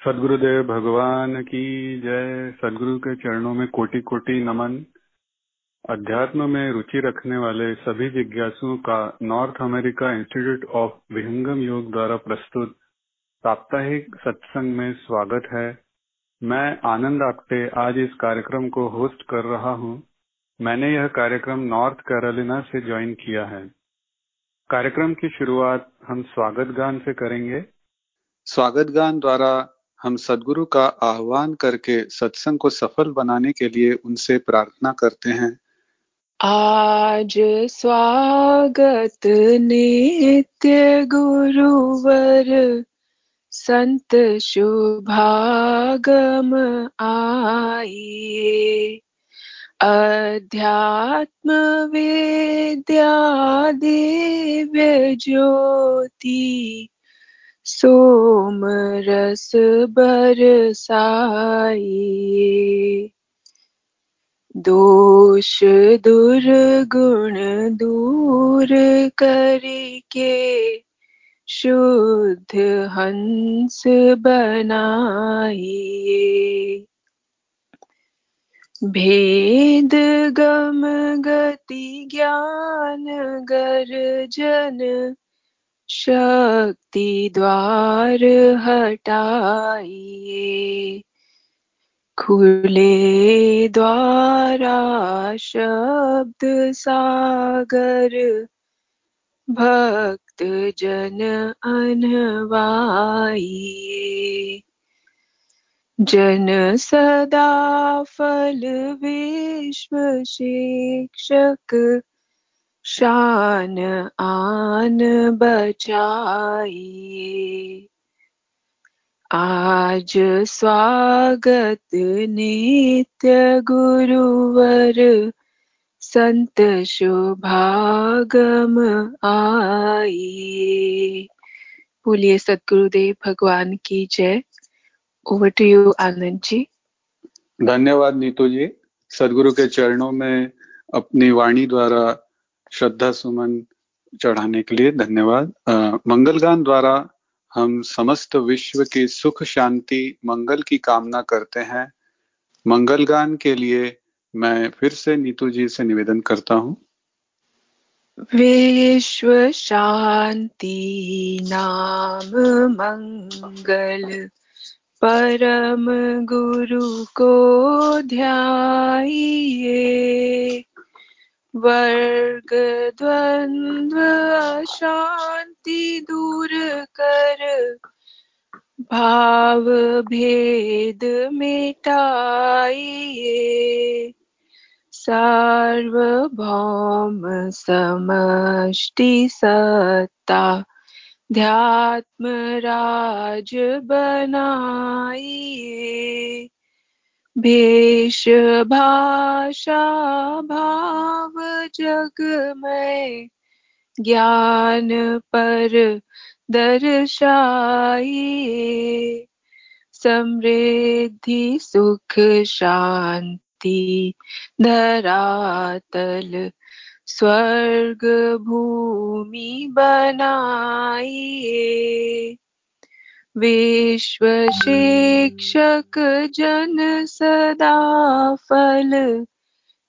सदगुरुदेव भगवान की जय। सदगुरु के चरणों में कोटि कोटि नमन। अध्यात्म में रुचि रखने वाले सभी जिज्ञासुओं का North America institute of Vihangam Yoga द्वारा प्रस्तुत साप्ताहिक सत्संग में स्वागत है। मैं आनंद आपटे आज इस कार्यक्रम को होस्ट कर रहा हूँ। मैंने यह कार्यक्रम नॉर्थ कैरोलिना से ज्वाइन किया है। कार्यक्रम की शुरुआत हम स्वागत गान से करेंगे। स्वागत गान द्वारा हम सदगुरु का आह्वान करके सत्संग को सफल बनाने के लिए उनसे प्रार्थना करते हैं। आज स्वागत नित्य गुरुवर, संत शुभागम आइए। अध्यात्म विद्या दिव्य ज्योति सोम रस बरसाइए। दोष दुर्गुण दूर करके शुद्ध हंस बनाइए। भेद गम गति ज्ञान गर्जन शक्ति द्वार हटाइए। खुले द्वारा शब्द सागर, भक्त जन अनवाइए। जन सदा फल विश्व शिक्षक शान आन बचाइए आज स्वागत नित्य गुरुवर, संत शुभागम आइए बोलिए सतगुरुदेव भगवान की जय। Over to you Anand ji. धन्यवाद नीतू जी। सदगुरु के चरणों में अपनी वाणी द्वारा श्रद्धा सुमन चढ़ाने के लिए धन्यवाद। मंगल गान द्वारा हम समस्त विश्व की सुख शांति, मंगल की कामना करते हैं। मंगल गान के लिए मैं फिर से नीतू जी से निवेदन करता हूँ। विश्व शांति नाम मंगल, परम गुरु को ध्याइए। वर्ग द्वंद्व शांति दूर कर। भाव भेद मिटाइए सार्वभौम समष्टि सत्ता ध्यात्म राज बनाइए भेष भाषा भाव जग में ज्ञान पर दर्शाइए समृद्धि, सुख, शांति, धरातल स्वर्ग भूमि बनाइए। विश्व शिक्षक जन सदा फल,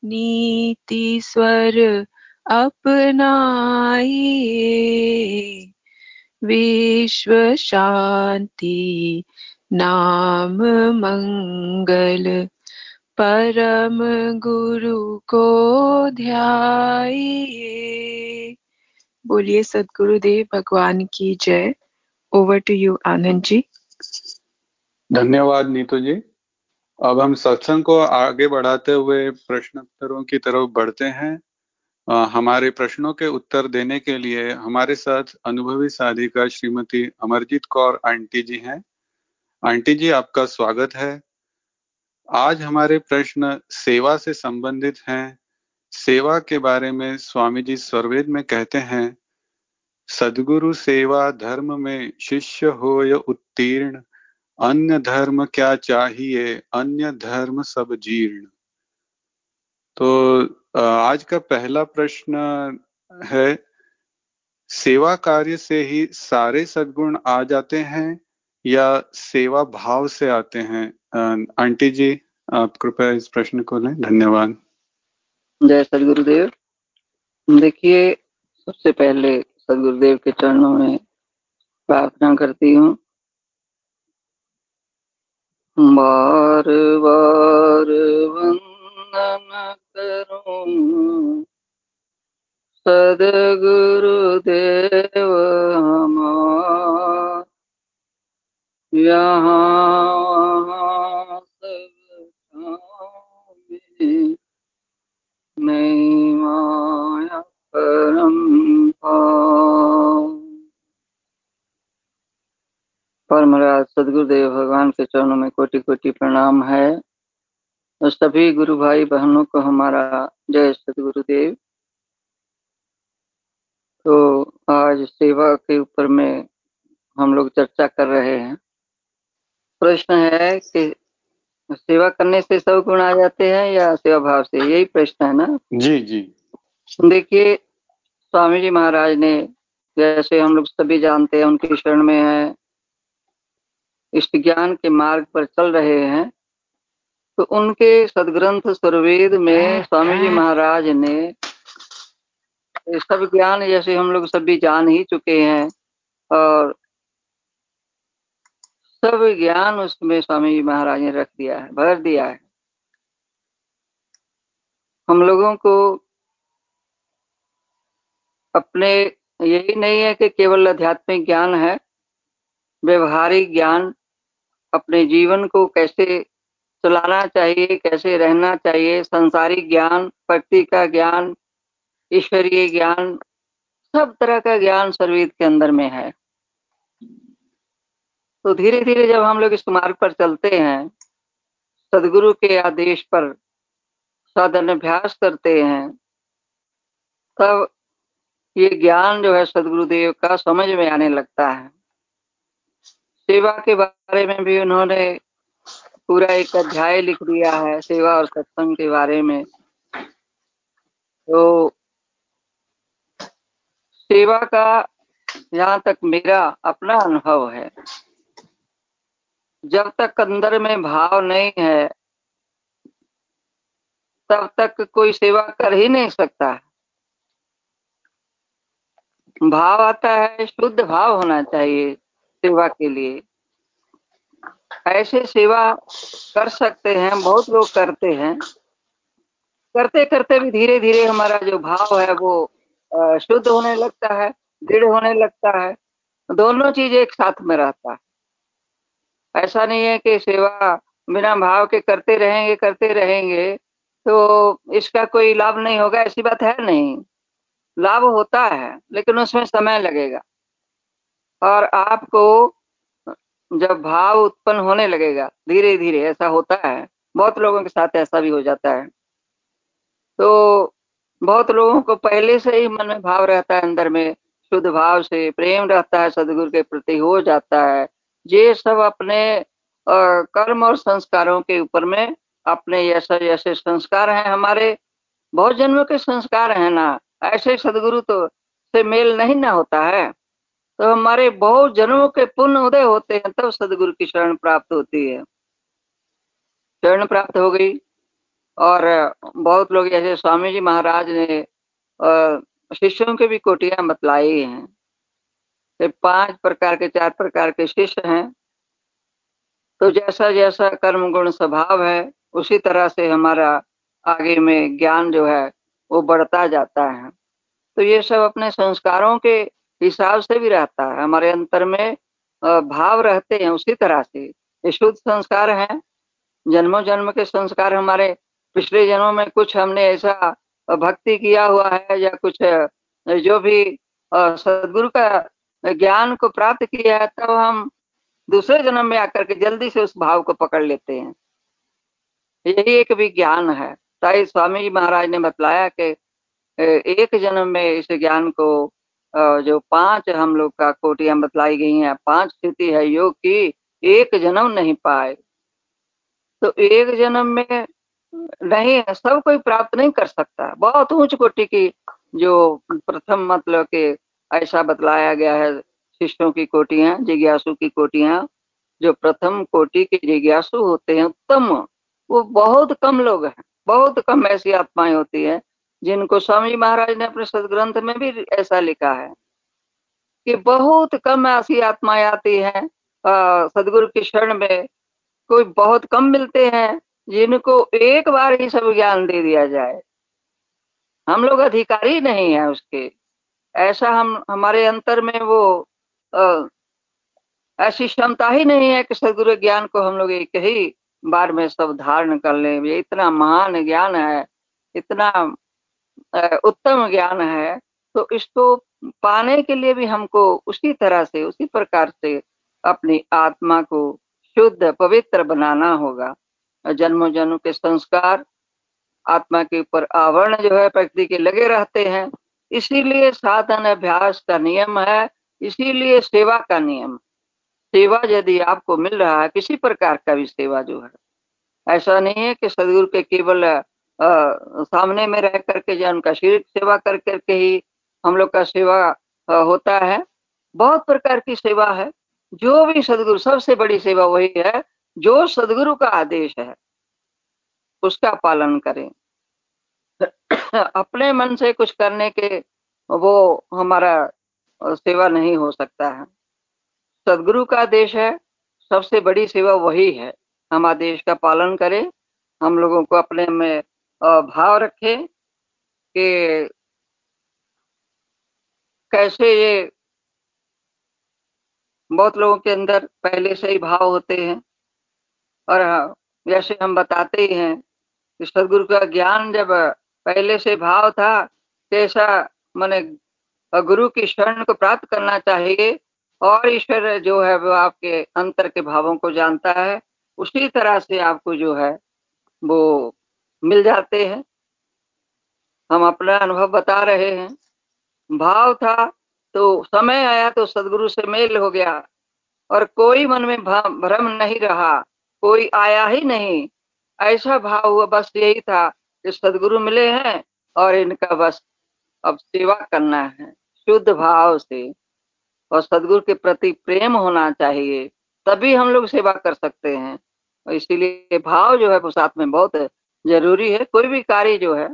नीति स्वर अपनाइए। विश्व शांति नाम मंगल, परम गुरु को ध्याइए। बोलिए, सदगुरुदेव, भगवान की जय। Over to you Anand ji धन्यवाद नीतू जी। अब हम सत्संग को आगे बढ़ाते हुए प्रश्नोत्तरों की तरफ़ बढ़ते हैं। आ, हमारे प्रश्नों के उत्तर देने के लिए हमारे साथ अनुभवी साधिका श्रीमती अमरजीत कौर आंटी जी हैं। आंटी जी आपका स्वागत है। आज हमारे प्रश्न सेवा से संबंधित हैं। सेवा के बारे में स्वामी जी स्वरवेद में कहते हैं सदगुरु सेवा धर्म में शिष्य हो या उत्तीर्ण। अन्य धर्म क्या चाहिए? अन्य धर्म सब जीर्ण। तो आज का पहला प्रश्न है, सेवा कार्य से ही सारे सद्गुण आ जाते हैं या सेवा भाव से आते हैं? आंटी जी, आप कृपया इस प्रश्न को लें। धन्यवाद। जय सदगुरुदेव। देखिए, सबसे पहले सदगुरुदेव के चरणों में प्रार्थना करती हूँ। बार बार वंदन करूँ। सदगुरुदेव हमार यहाँ परमराज सदगुरुदेव भगवान के चरणों में कोटि कोटि प्रणाम है। और सभी गुरु भाई बहनों को हमारा जय सदगुरुदेव। तो आज सेवा के ऊपर में हम लोग चर्चा कर रहे हैं। प्रश्न है कि सेवा करने से सब गुण आ जाते हैं या सेवा भाव से? यही प्रश्न है ना? जी जी। देखिए स्वामी जी महाराज ने जैसे हम लोग सभी जानते हैं उनके शरण में है इस ज्ञान के मार्ग पर चल रहे हैं तो उनके सदग्रंथ सुरवेद में स्वामी जी महाराज ने सब ज्ञान जैसे हम लोग सभी जान ही चुके हैं और सब ज्ञान उसमें स्वामी जी महाराज ने रख दिया है भर दिया है। हम लोगों को अपने यही नहीं है कि केवल आध्यात्मिक ज्ञान है व्यवहारिक ज्ञान अपने जीवन को कैसे चलाना चाहिए, कैसे रहना चाहिए संसारिक ज्ञान प्रकृति का ज्ञान, ईश्वरीय ज्ञान, सब तरह का ज्ञान सर्वेद के अंदर में है। तो धीरे धीरे जब हम लोग इस मार्ग पर चलते हैं, सदगुरु के आदेश पर साधन अभ्यास करते हैं, तब ये ज्ञान जो है सदगुरुदेव का समझ में आने लगता है। सेवा के बारे में भी उन्होंने पूरा एक अध्याय लिख दिया है, सेवा और सत्संग के बारे में। तो सेवा का जहाँ तक मेरा अपना अनुभव है। जब तक अंदर में भाव नहीं है, तब तक कोई सेवा कर ही नहीं सकता। भाव आता है, शुद्ध भाव होना चाहिए। सेवा के लिए। ऐसे सेवा कर सकते हैं, बहुत लोग करते हैं। करते करते भी धीरे धीरे हमारा जो भाव है वो शुद्ध होने लगता है, दृढ़ होने लगता है। दोनों चीज़ एक साथ में रहता है। ऐसा नहीं है कि सेवा बिना भाव के करते रहेंगे करते रहेंगे तो इसका कोई लाभ नहीं होगा, ऐसी बात है नहीं। लाभ होता है, लेकिन उसमें समय लगेगा। और आपको जब भाव उत्पन्न होने लगेगा धीरे धीरे ऐसा होता है। बहुत लोगों के साथ ऐसा भी हो जाता है। तो बहुत लोगों को पहले से ही मन में भाव रहता है अंदर में, शुद्ध भाव से, प्रेम रहता है, सदगुरु के प्रति हो जाता है। ये सब अपने कर्म और संस्कारों के ऊपर में अपने जैसे जैसे संस्कार हैं। हमारे बहुत जन्मों के संस्कार हैं ना। ऐसे सदगुरु तो से मेल नहीं ना होता है। तो हमारे बहुत जन्मों के पुण्य उदय होते हैं, तब सदगुरु की शरण प्राप्त होती है। शरण प्राप्त हो गई और बहुत लोग जैसे स्वामी जी महाराज ने शिष्यों के भी कोटियाँ बतलाई हैं। पाँच प्रकार के, चार प्रकार के शिष्य हैं। तो जैसा जैसा कर्म गुण स्वभाव है, उसी तरह से हमारा आगे में ज्ञान जो है, वो बढ़ता जाता है। तो ये सब अपने संस्कारों के हिसाब से भी रहता है। हमारे अंतर में भाव रहते हैं उसी तरह से। शुद्ध संस्कार हैं। जन्मों जन्म के संस्कार हमारे पिछले जन्मों में कुछ हमने ऐसा भक्ति किया हुआ है या कुछ जो भी सदगुरु का ज्ञान को प्राप्त किया है, तब हम दूसरे जन्म में आकर के जल्दी से उस भाव को पकड़ लेते हैं। यही एक भी ज्ञान है। ताई स्वामी जी महाराज ने बतलाया कि एक जन्म में इस ज्ञान को जो पाँच हम लोग का कोटियाँ बतलाई गई हैं, पाँच स्थिति है योग की एक जन्म नहीं पाए। तो एक जन्म में नहीं, सब कोई प्राप्त नहीं कर सकता। बहुत ऊंच कोटि की जो प्रथम मतलब के ऐसा बतलाया गया है, शिष्यों की कोटियाँ, जिज्ञासु की कोटियाँ, जो प्रथम कोटि के जिज्ञासु होते हैं, उत्तम, वो बहुत कम लोग हैं, बहुत कम ऐसी आत्माएँ होती हैं जिनको स्वामी महाराज ने अपने सदग्रंथ में भी ऐसा लिखा है कि बहुत कम ऐसी आत्माएँ आती हैं सदगुरु की शरण में। कोई बहुत कम मिलते हैं जिनको एक बार ही सब ज्ञान दे दिया जाए। हम लोग अधिकारी नहीं है उसके। ऐसा हम हमारे अंतर में वो आ, ऐसी क्षमता ही नहीं है कि सदगुरु ज्ञान को हम लोग एक ही बार में सब धारण कर ले। इतना महान ज्ञान है इतना उत्तम ज्ञान है तो इसको पाने के लिए भी हमको उसी तरह से, उसी प्रकार से अपनी आत्मा को शुद्ध, पवित्र बनाना होगा। जन्मों जन्म के संस्कार आत्मा के ऊपर आवरण जो है प्रकृति के लगे रहते हैं। इसीलिए साधन अभ्यास का नियम है, इसीलिए सेवा का नियम। सेवा यदि आपको मिल रहा है, किसी प्रकार का भी सेवा जो है, ऐसा नहीं है कि सदगुरु के केवल आ, सामने में रह करके या उनका शरीर सेवा कर करके ही हम लोग का सेवा होता है। बहुत प्रकार की सेवा है। जो भी सदगुरु सबसे बड़ी सेवा वही है जो सदगुरु का आदेश है उसका पालन करें। अपने मन से कुछ करने के वो हमारा सेवा नहीं हो सकता है। सदगुरु का आदेश है सबसे बड़ी सेवा वही है। हम आदेश का पालन करें हम लोगों को अपने में भाव रखें कि कैसे ये बहुत लोगों के अंदर पहले से ही भाव होते हैं। और जैसे हम बताते ही हैं कि सदगुरु का ज्ञान जब पहले से भाव था, कैसा मैंने गुरु की शरण को प्राप्त करना चाहिए और ईश्वर जो है वो आपके अंतर के भावों को जानता है, उसी तरह से आपको जो है वो मिल जाते हैं। हम अपना अनुभव बता रहे हैं। भाव था तो समय आया तो सदगुरु से मेल हो गया और कोई मन में भ्रम नहीं रहा, कोई आया ही नहीं। ऐसा भाव हुआ, बस यही था कि सदगुरु मिले हैं और इनका बस अब सेवा करना है, शुद्ध भाव से। और सदगुरु के प्रति प्रेम होना चाहिए, तभी हम लोग सेवा कर सकते हैं। और इसीलिए भाव जो है वो साथ में बहुत ज़रूरी है, कोई भी कार्य जो है,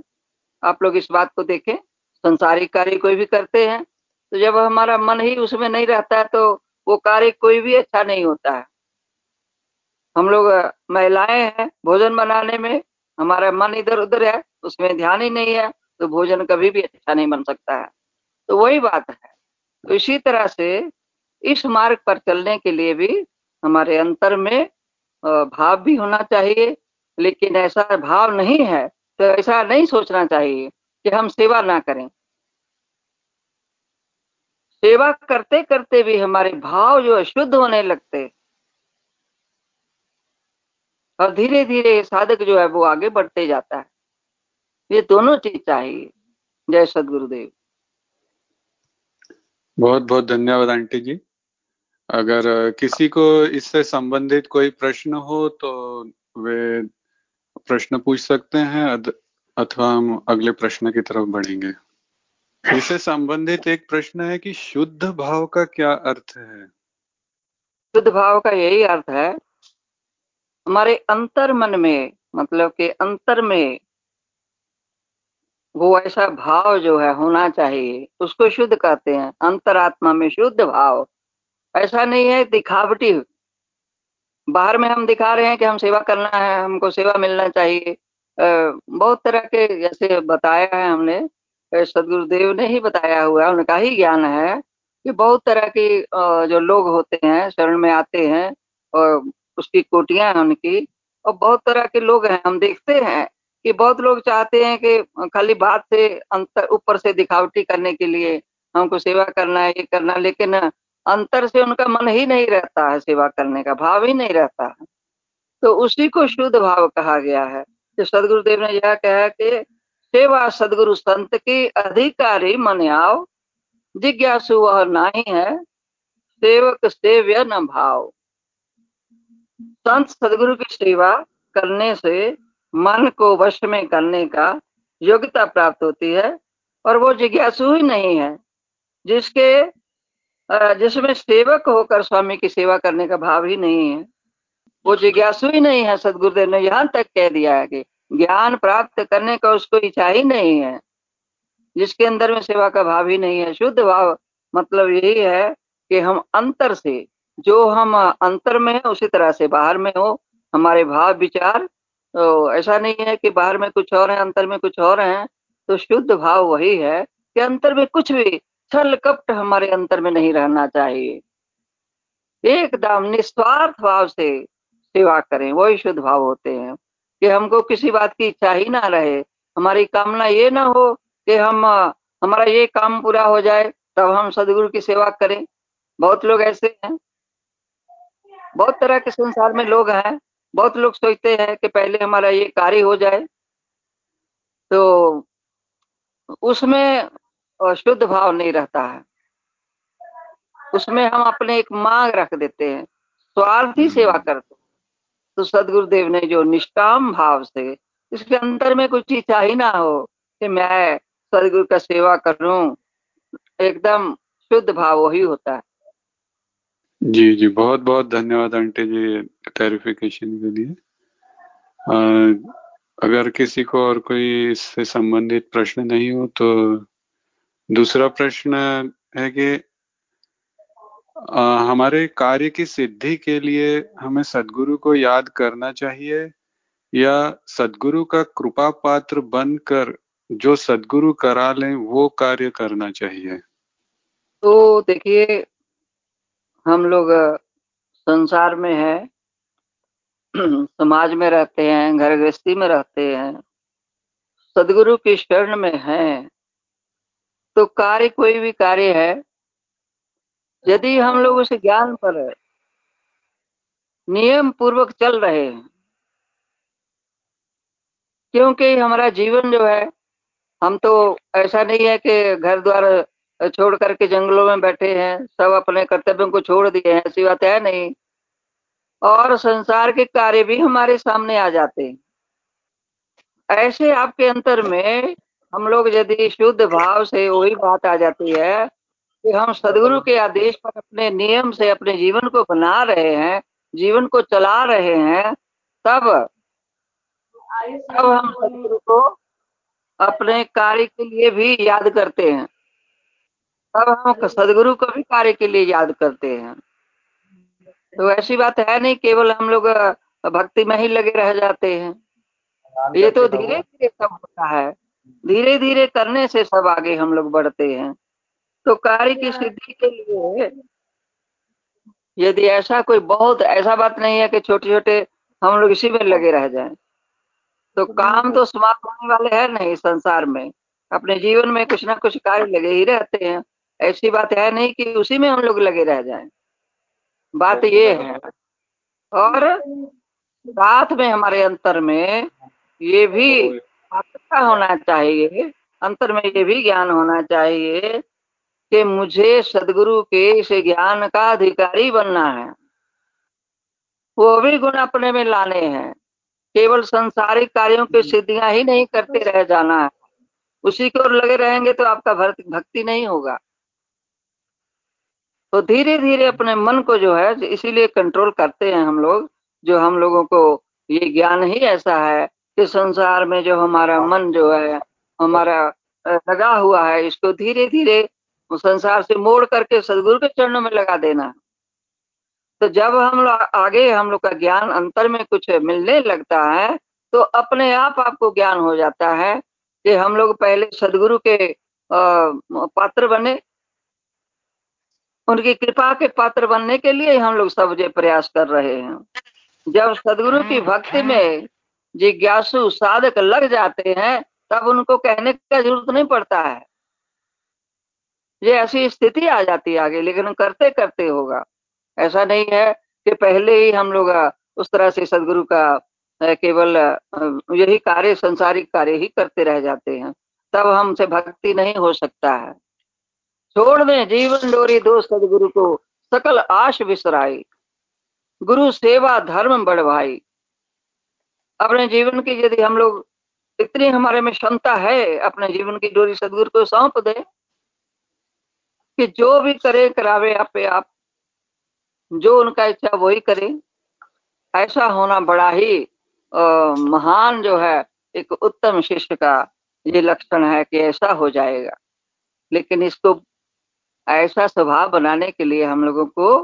आप लोग इस बात को देखें, संसारिक कार्य कोई भी करते हैं तो जब हमारा मन ही उसमें नहीं रहता है तो वो कार्य कोई भी अच्छा नहीं होता है। हम लोग महिलाएँ हैं, भोजन बनाने में हमारा मन इधर उधर है, उसमें ध्यान ही नहीं है तो भोजन कभी भी अच्छा नहीं बन सकता है। तो वही बात है। तो इसी तरह से इस मार्ग पर चलने के लिए भी हमारे अंतर में भाव भी होना चाहिए लेकिन ऐसा भाव नहीं है तो ऐसा नहीं सोचना चाहिए कि हम सेवा ना करें। सेवा करते करते भी हमारे भाव जो शुद्ध होने लगते। और धीरे धीरे साधक जो है वो आगे बढ़ते जाता है। ये दोनों चीज़ चाहिए। जय सदगुरुदेव। बहुत बहुत धन्यवाद आंटी जी। अगर किसी को इससे संबंधित कोई प्रश्न हो तो वे प्रश्न पूछ सकते हैं अथवा हम अगले प्रश्न की तरफ़ बढ़ेंगे। इससे संबंधित एक प्रश्न है कि शुद्ध भाव का क्या अर्थ है? शुद्ध भाव का यही अर्थ है, हमारे अंतर मन में मतलब के अंतर में वो ऐसा भाव जो है होना चाहिए, उसको शुद्ध कहते हैं, अंतरात्मा में शुद्ध भाव। ऐसा नहीं है, दिखावटी बाहर में हम दिखा रहे हैं कि हम सेवा करना है, हमको सेवा मिलना चाहिए। बहुत तरह के जैसे बताया है हमने सदगुरुदेव ने ही बताया हुआ है, उनका ही ज्ञान है कि बहुत तरह की जो लोग होते हैं, शरण में आते हैं और उसकी कोटियाँ हैं उनकी, और बहुत तरह के लोग हैं, हम देखते हैं कि बहुत लोग चाहते हैं कि खाली बात से अंतर, ऊपर से दिखावटी करने के लिए हमको सेवा करना है, ये करना लेकिन अंतर से उनका मन ही नहीं रहता है सेवा करने का, भाव ही नहीं रहता है। तो उसी को शुद्ध भाव कहा गया है। कि सदगुरुदेव ने यह कहा कि सेवा सदगुरु संत की अधिकारी मन आओ जिज्ञासु वह नहीं है, सेवक सेव्य न भाव। संत सदगुरु की सेवा करने से मन को वश में करने का योग्यता प्राप्त होती है, और वो जिज्ञासु ही नहीं है, जिसके जिसमें सेवक होकर स्वामी की सेवा करने का भाव ही नहीं है। वो जिज्ञासु ही नहीं है, सदगुरुदेव ने यहाँ तक कह दिया है कि ज्ञान प्राप्त करने का उसको इच्छा ही नहीं है, जिसके अंदर में सेवा का भाव ही नहीं है। शुद्ध भाव मतलब यही है कि हम अंतर से, जो हम अंतर में है, उसी तरह से बाहर में हो, हमारे भाव विचार तो ऐसा नहीं है कि बाहर में कुछ और है, अंतर में कुछ और है तो शुद्ध भाव वही है कि अंतर में कुछ भी छल कपट हमारे अंतर में नहीं रहना चाहिए। एकदम निस्वार्थ भाव से सेवा करें, वही शुद्ध भाव होते हैं। कि हमको किसी बात की इच्छा ही ना रहे, हमारी कामना ये ना हो कि हम, हमारा ये काम पूरा हो जाए, तब हम सदगुरु की सेवा करें। बहुत लोग ऐसे हैं। बहुत तरह के संसार में लोग हैं। बहुत लोग सोचते हैं कि पहले हमारा ये कार्य हो जाए। तो उसमें शुद्ध भाव नहीं रहता है। उसमें हम अपने एक मांग रख देते हैं। स्वार्थी सेवा करते हैं। तो सदगुरुदेव ने जो निष्काम भाव से इसके अंतर में कुछ इच्छा ही ना हो कि मैं सदगुरु का सेवा करूँ एकदम शुद्ध भाव वही होता है। जी जी बहुत बहुत धन्यवाद आंटी जी क्लैरिफिकेशन के लिए। आ, अगर किसी को और कोई इससे संबंधित प्रश्न नहीं हो तो दूसरा प्रश्न है कि हमारे कार्य की सिद्धि के लिए हमें सदगुरु को याद करना चाहिए या सदगुरु का कृपा पात्र बनकर जो सदगुरु करा लें, वो कार्य करना चाहिए? तो देखिए, हम लोग संसार में है, समाज में रहते हैं, घर गृहस्थी में रहते हैं, सदगुरु की शरण में हैं तो कार्य कोई भी कार्य है, यदि हम लोग उस ज्ञान पर नियम पूर्वक चल रहे हैं, क्योंकि हमारा जीवन जो है, हम तो ऐसा नहीं है कि घर द्वार छोड़ करके जंगलों में बैठे हैं, सब अपने कर्तव्यों को छोड़ दिए हैं, ऐसी बात है नहीं। और संसार के कार्य भी हमारे सामने आ जाते हैं। ऐसे आपके अंतर में हम लोग यदि शुद्ध भाव से वही बात आ जाती है कि हम सदगुरु के आदेश पर अपने नियम से अपने जीवन को बना रहे हैं जीवन को चला रहे हैं तब तब हम सदगुरु को अपने कार्य के लिए भी याद करते हैं। तब हम सदगुरु को भी कार्य के लिए याद करते हैं। तो ऐसी बात है नहीं केवल हम लोग भक्ति में ही लगे रह जाते हैं। ये तो धीरे धीरे सब होता है। धीरे धीरे करने से सब आगे हम लोग बढ़ते हैं। तो कार्य की सिद्धि के लिए यदि ऐसा कोई बहुत, ऐसा बात नहीं है कि छोटे छोटे हम लोग इसी में लगे रह जाएँ। तो काम तो समाप्त होने वाले है नहीं संसार में। अपने जीवन में कुछ ना कुछ कार्य लगे ही रहते हैं। ऐसी बात है नहीं कि उसी में हम लोग लगे रह जाएँ। बात ये है। और साथ में हमारे अंतर में ये भी पता होना चाहिए अंतर में ये भी ज्ञान होना चाहिए कि मुझे सदगुरु के इस ज्ञान का अधिकारी बनना है। वो भी गुण अपने में लाने हैं। केवल संसारिक कार्यों की सिद्धियाँ ही नहीं करते रह जाना है। उसी की ओर लगे रहेंगे तो आपका भक्ति नहीं होगा। तो धीरे धीरे अपने मन को जो है इसीलिए कंट्रोल करते हैं हम लोग जो हम लोगों को ये ज्ञान ही ऐसा है कि संसार में जो हमारा मन जो है हमारा लगा हुआ है इसको धीरे धीरे संसार से मोड़ करके सदगुरु के चरणों में लगा देना। तो जब हम लोग आगे हम लोग का ज्ञान अंतर में कुछ मिलने लगता है तो अपने आप आपको ज्ञान हो जाता है कि हम लोग पहले सदगुरु के पात्र बने। उनकी कृपा के पात्र बनने के लिए हम लोग सब जो प्रयास कर रहे हैं। जब सदगुरु की भक्ति में जिज्ञासु साधक लग जाते हैं, तब उनको कहने का ज़रूरत नहीं पड़ता है। ये ऐसी स्थिति आ जाती है आगे, लेकिन करते करते होगा। ऐसा नहीं है कि पहले ही हम लोग उस तरह से सदगुरु का केवल यही कार्य, संसारिक कार्य ही करते रह जाते हैं। तब हमसे भक्ति नहीं हो सकता है। छोड़ दें जीवन डोरी दो सदगुरु को, सकल आश विसराई गुरु सेवा धर्म बढ़वाई। अपने जीवन की यदि हम लोग इतनी हमारे में क्षमता है अपने जीवन की डोरी सदगुरु को सौंप दे कि जो भी करे करावे आप पे आप। जो उनका इच्छा वही करे। ऐसा होना बड़ा ही आ, महान जो है एक उत्तम शिष्य का ये लक्षण है कि ऐसा हो जाएगा। लेकिन इसको ऐसा स्वभाव बनाने के लिए हम लोगों को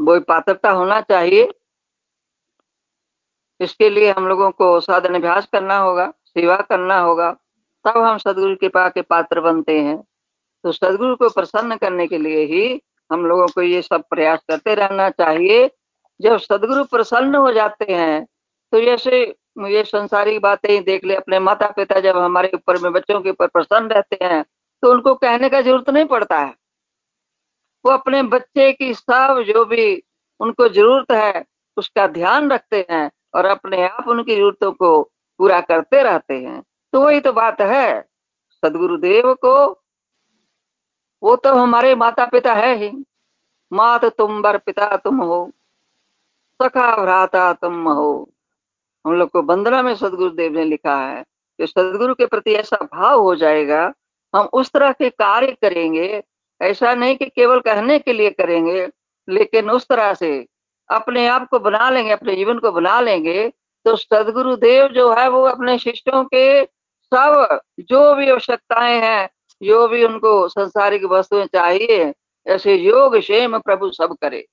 वो पात्रता होना चाहिए। इसके लिए हम लोगों को साधन अभ्यास करना होगा, सेवा करना होगा, तब हम सदगुरु कृपा के पात्र बनते हैं। तो सदगुरु को प्रसन्न करने के लिए ही हम लोगों को ये सब प्रयास करते रहना चाहिए। जब सदगुरु प्रसन्न हो जाते हैं तो जैसे ये संसारिक बातें ही देख ले अपने माता पिता जब हमारे ऊपर में बच्चों के ऊपर प्रसन्न रहते हैं तो उनको कहने का ज़रूरत नहीं पड़ता है। वो अपने बच्चे की सब जो भी उनको ज़रूरत है, उसका ध्यान रखते हैं। और अपने आप उनकी जरूरतों को पूरा करते रहते हैं। तो वही तो बात है। सदगुरुदेव को, वो तो हमारे माता पिता है ही। मात तुम बर पिता तुम हो। सखा भ्राता तुम हो। हम लोग को वंदना में सदगुरुदेव ने लिखा है कि सदगुरु के प्रति ऐसा भाव हो जाएगा, हम उस तरह के कार्य करेंगे, ऐसा नहीं कि केवल कहने के लिए करेंगे, लेकिन उस तरह से अपने आप को बना लेंगे, अपने जीवन को बना लेंगे तो सदगुरु देव जो है वो अपने शिष्यों के सब जो भी आवश्यकताएँ हैं, जो भी उनको संसारिक वस्तुएँ चाहिए, ऐसे योग, क्षेम प्रभु सब करे।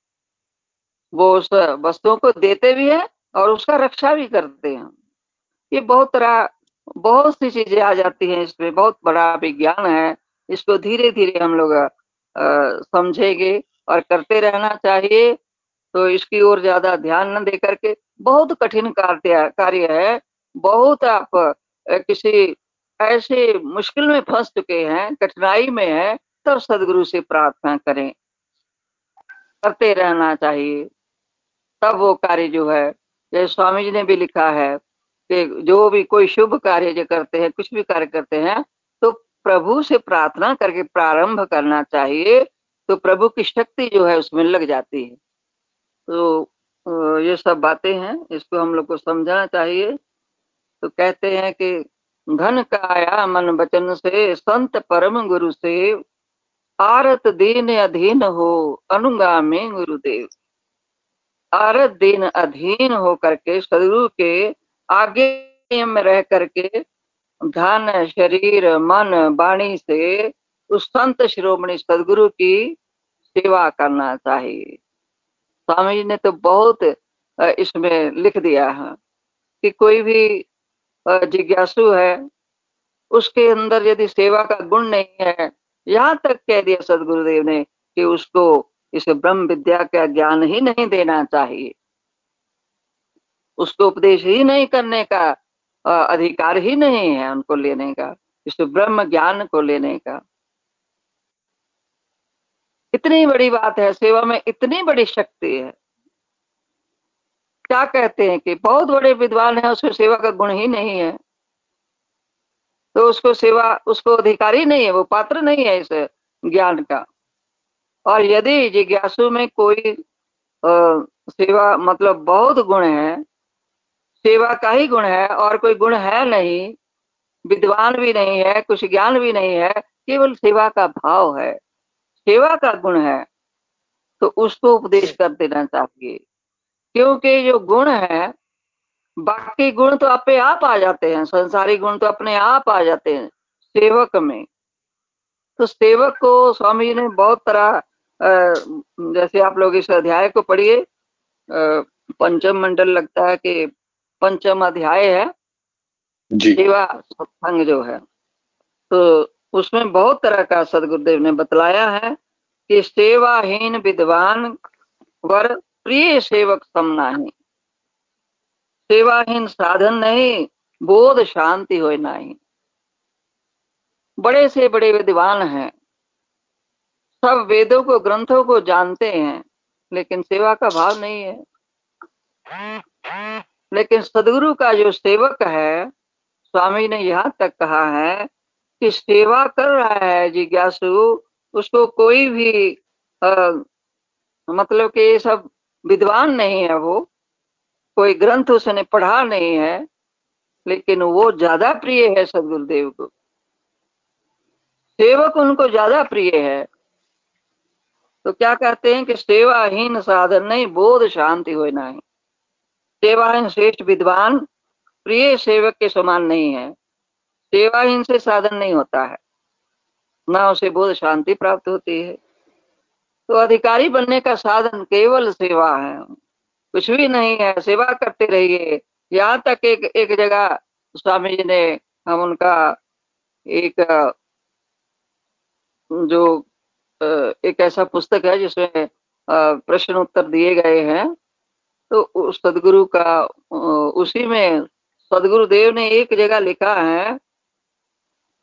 वो उस वस्तुओं को देते भी है और उसका रक्षा भी करते हैं। ये बहुत तरह, बहुत सी चीज़ें आ जाती हैं इसमें, बहुत बड़ा विज्ञान है। इसको धीरे धीरे हम लोग समझेंगे और करते रहना चाहिए। तो इसकी ओर ज़्यादा ध्यान न दे करके बहुत कठिन कार्य कार्य है। बहुत आप किसी ऐसे मुश्किल में फंस चुके हैं, कठिनाई में है, तब सदगुरु से प्रार्थना करें। करते रहना चाहिए। तब वो कार्य जो है, जैसे स्वामी जी ने भी लिखा है कि जो भी कोई शुभ कार्य जो करते हैं, कुछ भी कार्य करते हैं तो प्रभु से प्रार्थना करके प्रारंभ करना चाहिए तो प्रभु की शक्ति जो है उसमें लग जाती है। तो ये सब बातें हैं, इसको हम लोग को समझना चाहिए। तो कहते हैं कि घन काया मन वचन से, संत परम गुरु से, आरत दीन अधीन हो अनुगामी गुरुदेव। आरत दीन अधीन हो करके, सदगुरु के आगे में रह करके, धन, शरीर, मन, वाणी से, उस संत शिरोमणि सदगुरु की सेवा करना चाहिए। स्वामी जी ने तो बहुत इसमें लिख दिया है कि कोई भी जिज्ञासु है, उसके अंदर यदि सेवा का गुण नहीं है, यहाँ तक कह दिया सदगुरुदेव ने कि उसको इस ब्रह्म विद्या का ज्ञान ही नहीं देना चाहिए। उसको उपदेश ही नहीं करने का अधिकार ही नहीं है उनको लेने का, इस ब्रह्म ज्ञान को लेने का। इतनी बड़ी बात है सेवा में इतनी बड़ी शक्ति है। क्या कहते हैं कि बहुत बड़े विद्वान है उसको सेवा का गुण ही नहीं है। तो उसको सेवा उसको अधिकारी नहीं है वो पात्र नहीं है इस ज्ञान का। और यदि जिज्ञासु में कोई आ, सेवा मतलब बहुत गुण है सेवा का ही गुण है और कोई गुण है नहीं विद्वान भी नहीं है कुछ ज्ञान भी नहीं है केवल सेवा का भाव है। सेवा का गुण है तो उसको उपदेश कर देना चाहिए। क्योंकि जो गुण है बाकी गुण तो अपने आप आ जाते हैं संसारी गुण तो अपने आप आ जाते हैं सेवक में। तो सेवक को स्वामी जी ने बहुत तरह जैसे आप लोग इस अध्याय को पढ़िए पंचम मंडल लगता है कि पंचम अध्याय है सेवा सत्संग जो है तो उसमें बहुत तरह का सदगुरुदेव ने बतलाया है कि सेवाहीन विद्वान वर प्रिय सेवक सम नहीं। सेवाहीन साधन नहीं, बोध शांति हो नहीं। बड़े से बड़े विद्वान हैं। सब वेदों को, ग्रंथों को जानते हैं, लेकिन सेवा का भाव नहीं है। लेकिन सदगुरु का जो सेवक है, स्वामी ने यहाँ तक कहा है कि सेवा कर रहा है जिज्ञासु उसको कोई भी आ, मतलब कि ये सब विद्वान नहीं है वो कोई ग्रंथ उसने पढ़ा नहीं है लेकिन वो ज़्यादा प्रिय है सदगुरुदेव को। सेवक उनको ज़्यादा प्रिय है। तो क्या कहते हैं कि सेवाहीन साधन नहीं बोध शांति हो। नहीं सेवाहीन श्रेष्ठ विद्वान प्रिय सेवक के समान नहीं है। सेवाहीन से साधन नहीं होता है। ना उसे बोध शांति प्राप्त होती है। तो अधिकारी बनने का साधन केवल सेवा है। कुछ भी नहीं है, सेवा करते रहिए। यहाँ तक एक एक जगह स्वामी जी ने हम उनका एक, जो एक ऐसा पुस्तक है जिसमें प्रश्न उत्तर दिए गए हैं। तो सदगुरु का उसी में सदगुरु देव ने एक जगह लिखा है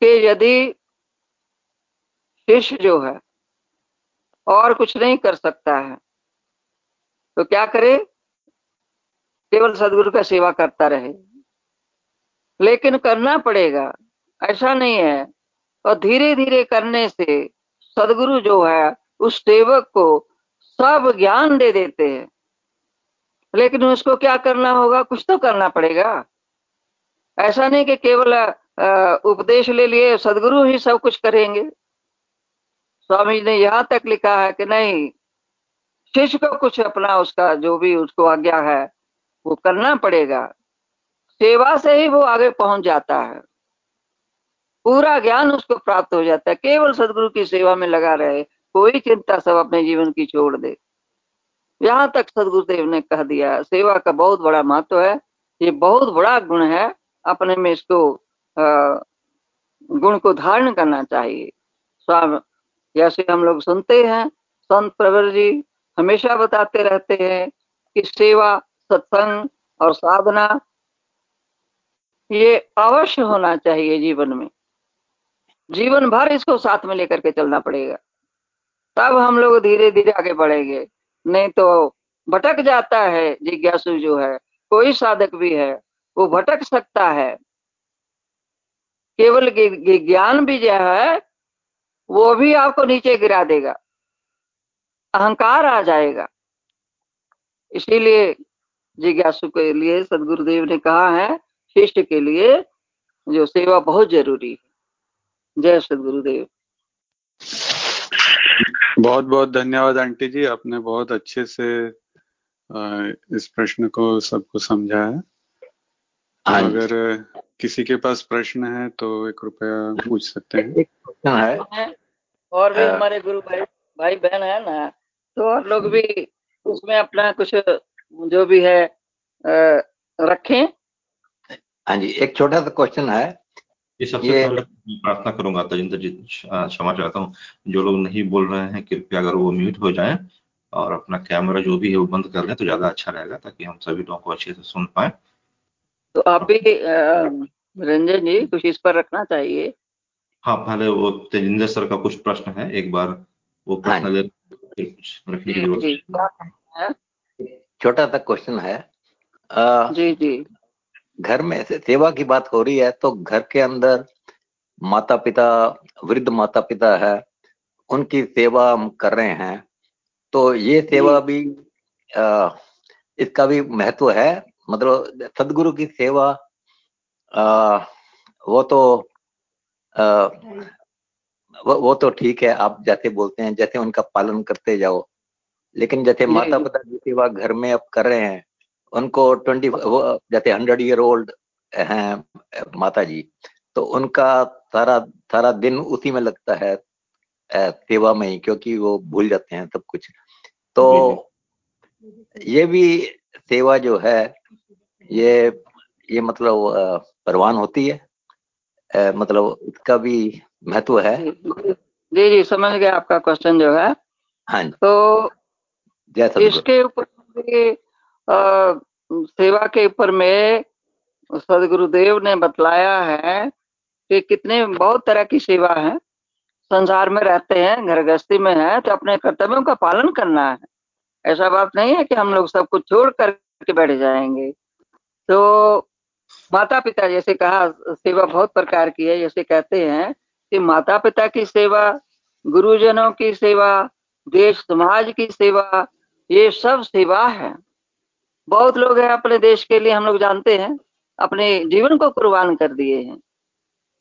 कि यदि शिष्य जो है और कुछ नहीं कर सकता है तो क्या करे? केवल सदगुरु का सेवा करता रहे। लेकिन करना पड़ेगा। ऐसा नहीं है। और धीरे धीरे करने से सदगुरु जो है, उस सेवक को सब ज्ञान दे देते हैं। लेकिन उसको क्या करना होगा? कुछ तो करना पड़ेगा। ऐसा नहीं कि केवल उपदेश ले लिए, सदगुरु ही सब कुछ करेंगे। स्वामी ने यहाँ तक लिखा है कि नहीं, शिष्य को कुछ अपना उसका जो भी उसको आज्ञा है, वो करना पड़ेगा। सेवा से ही वो आगे पहुँच जाता है। पूरा ज्ञान उसको प्राप्त हो जाता है। केवल सदगुरु की सेवा में लगा रहे, कोई चिंता सब अपने जीवन की छोड़ दे। यहाँ तक सदगुरुदेव ने कह दिया, सेवा का बहुत बड़ा महत्व है, ये बहुत बड़ा गुण है, अपने में इसको गुण को धारण करना चाहिए। स्वामी, जैसे हम लोग सुनते हैं, संत प्रवर जी हमेशा बताते रहते हैं कि सेवा, सत्संग और साधना, ये अवश्य होना चाहिए जीवन में। जीवन भर इसको साथ में लेकर के चलना पड़ेगा। तब हम लोग धीरे धीरे आगे बढ़ेंगे। नहीं तो भटक जाता है जिज्ञासु जो है, कोई साधक भी है, वो भटक सकता है। केवल ज्ञान भी जो है वो भी आपको नीचे गिरा देगा। अहंकार आ जाएगा। इसीलिए जिज्ञासु के लिए सदगुरुदेव ने कहा है शिष्य के लिए जो सेवा बहुत ज़रूरी है। जय सदगुरुदेव। बहुत बहुत धन्यवाद आंटी जी आपने बहुत अच्छे से इस प्रश्न को सबको समझाया। हाँ अगर किसी के पास प्रश्न है तो एक रुपया पूछ सकते हैं। एक प्रश्न है। और भी हमारे गुरु भाई भाई बहन है ना तो और लोग भी उसमें अपना कुछ जो भी है रखें। हाँ जी एक छोटा सा क्वेश्चन है। ये सबसे ये... पहले प्रार्थना करूँगा तजिंदर जी क्षमा चाहता हूँ। जो लोग नहीं बोल रहे हैं कृपया अगर वो म्यूट हो जाए और अपना कैमरा जो भी है वो बंद कर लें तो ज़्यादा अच्छा रहेगा ताकि हम सभी लोगों को अच्छे से सुन पाए। तो आप भी रंजन जी कुछ इस पर रखना चाहिए। हाँ पहले वो तेजिंदर सर का कुछ प्रश्न है एक बार वो प्रश्न हाँ। रखने की ज़रूरत छोटा सा क्वेश्चन है। आ, जी जी। घर में से सेवा की बात हो रही है तो घर के अंदर माता पिता वृद्ध माता पिता है उनकी सेवा हम कर रहे हैं। तो ये सेवा भी आ, इसका भी महत्व है मतलब सदगुरु की सेवा आ, वो तो आ, वो, वो तो ठीक है आप जैसे बोलते हैं जैसे उनका पालन करते जाओ। लेकिन जैसे माता पिता की सेवा घर में अब कर रहे हैं उनको ट्वेंटी जैसे हंड्रेड ईयर ओल्ड हैं माता जी तो उनका सारा सारा दिन उसी में लगता है सेवा में ही क्योंकि वो भूल जाते हैं सब कुछ। तो ये भी सेवा जो है ये ये मतलब परवान होती है। मतलब इसका भी महत्व है। जी जी समझ गया आपका क्वेश्चन जो है। हाँ तो इसके ऊपर सेवा के ऊपर में सदगुरुदेव ने बतलाया है कि कितने बहुत तरह की सेवा है। संसार में रहते हैं घर गृहस्थी में है तो अपने कर्तव्यों का पालन करना है। ऐसा बात नहीं है कि हम लोग सब कुछ छोड़ करके बैठ जाएँगे। तो माता पिता जैसे कहा सेवा बहुत प्रकार की है जैसे कहते हैं कि माता पिता की सेवा गुरुजनों की सेवा देश समाज की सेवा ये सब सेवा है। बहुत लोग हैं अपने देश के लिए हम लोग जानते हैं अपने जीवन को कुर्बान कर दिए हैं।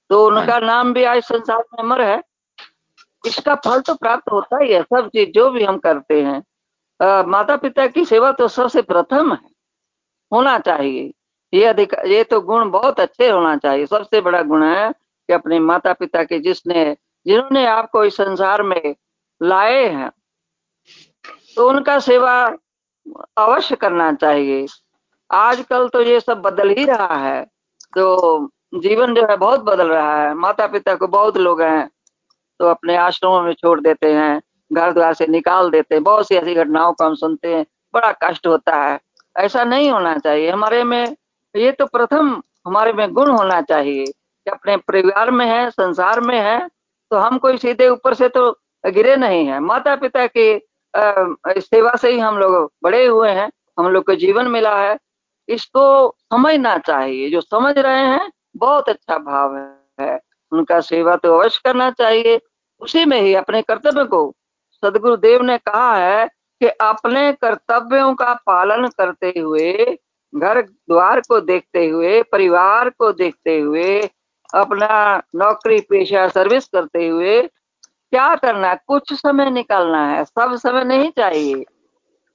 तो उनका हाँ। नाम भी आज संसार में अमर है। इसका फल तो प्राप्त होता ही है सब चीज़ जो भी हम करते हैं। आ, माता पिता की सेवा तो सबसे प्रथम है। होना चाहिए। ये अधिक, ये तो गुण बहुत अच्छे होना चाहिए। सबसे बड़ा गुण है कि अपने माता पिता के जिसने, जिन्होंने आपको इस संसार में लाए हैं तो उनका सेवा अवश्य करना चाहिए। आजकल तो ये सब बदल ही रहा है। तो जीवन जो है बहुत बदल रहा है। माता पिता को बहुत लोग हैं तो अपने आश्रमों में छोड़ देते हैं घर द्वार से निकाल देते हैं। बहुत सी ऐसी घटनाओं को हम सुनते हैं। बड़ा कष्ट होता है। ऐसा नहीं होना चाहिए। हमारे में, ये तो प्रथम हमारे में गुण होना चाहिए कि अपने परिवार में है, संसार में है तो हम कोई सीधे ऊपर से तो गिरे नहीं है। माता पिता की सेवा से ही हम लोग बड़े हुए हैं, हम लोग को जीवन मिला है। इसको समझना चाहिए। जो समझ रहे हैं, बहुत अच्छा भाव है। उनका सेवा तो अवश्य करना चाहिए। उसी में ही अपने कर्तव्य को सदगुरु देव ने कहा है कि अपने कर्तव्यों का पालन करते हुए घर द्वार को देखते हुए परिवार को देखते हुए अपना नौकरी पेशा सर्विस करते हुए क्या करना है? कुछ समय निकालना है। सब समय नहीं चाहिए।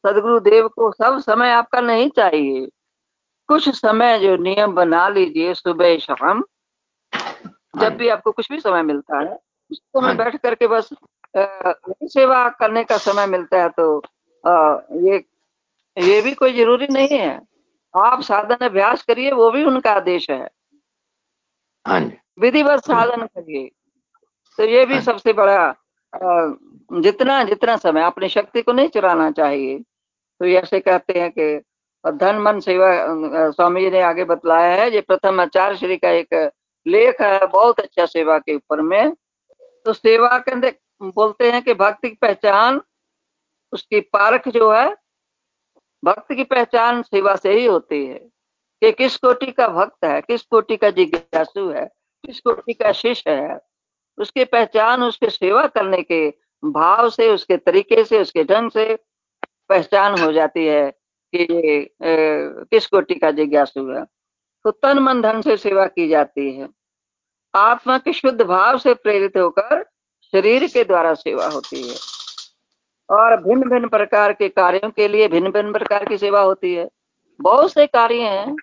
सदगुरु देव को सब समय आपका नहीं चाहिए। कुछ समय जो नियम बना लीजिए सुबह शाम। जब भी आपको कुछ भी समय मिलता है उस समय हाँ। बैठ करके बस सेवा करने का समय मिलता है तो आ, ये ये भी कोई ज़रूरी नहीं है। आप साधन अभ्यास करिए वो भी उनका आदेश है। हाँ विधिवत साधन करिए। तो ये भी हाँ। सबसे बड़ा जितना जितना समय अपनी शक्ति को नहीं चुराना चाहिए। तो ऐसे कहते हैं कि धन मन सेवा स्वामी जी ने आगे बतलाया है ये प्रथम आचार्य श्री का एक लेख है बहुत अच्छा सेवा के ऊपर में। तो सेवा के अंदर बोलते हैं कि भक्ति की पहचान, उसकी पारख जो है, भक्त की पहचान सेवा से ही होती है। कि किस कोटि का भक्त है, किस कोटि का जिज्ञासु है, किस कोटि का शिष्य है, उसकी पहचान, उसके सेवा करने के भाव से, उसके तरीके से, उसके ढंग से पहचान हो जाती है कि ये किस कोटि का जिज्ञासु है। तो तन मन धन से सेवा की जाती है। आत्मा के शुद्ध भाव से प्रेरित होकर शरीर के द्वारा सेवा होती है। और भिन्न भिन्न प्रकार के कार्यों के लिए भिन्न भिन्न प्रकार की सेवा होती है। बहुत से कार्य हैं।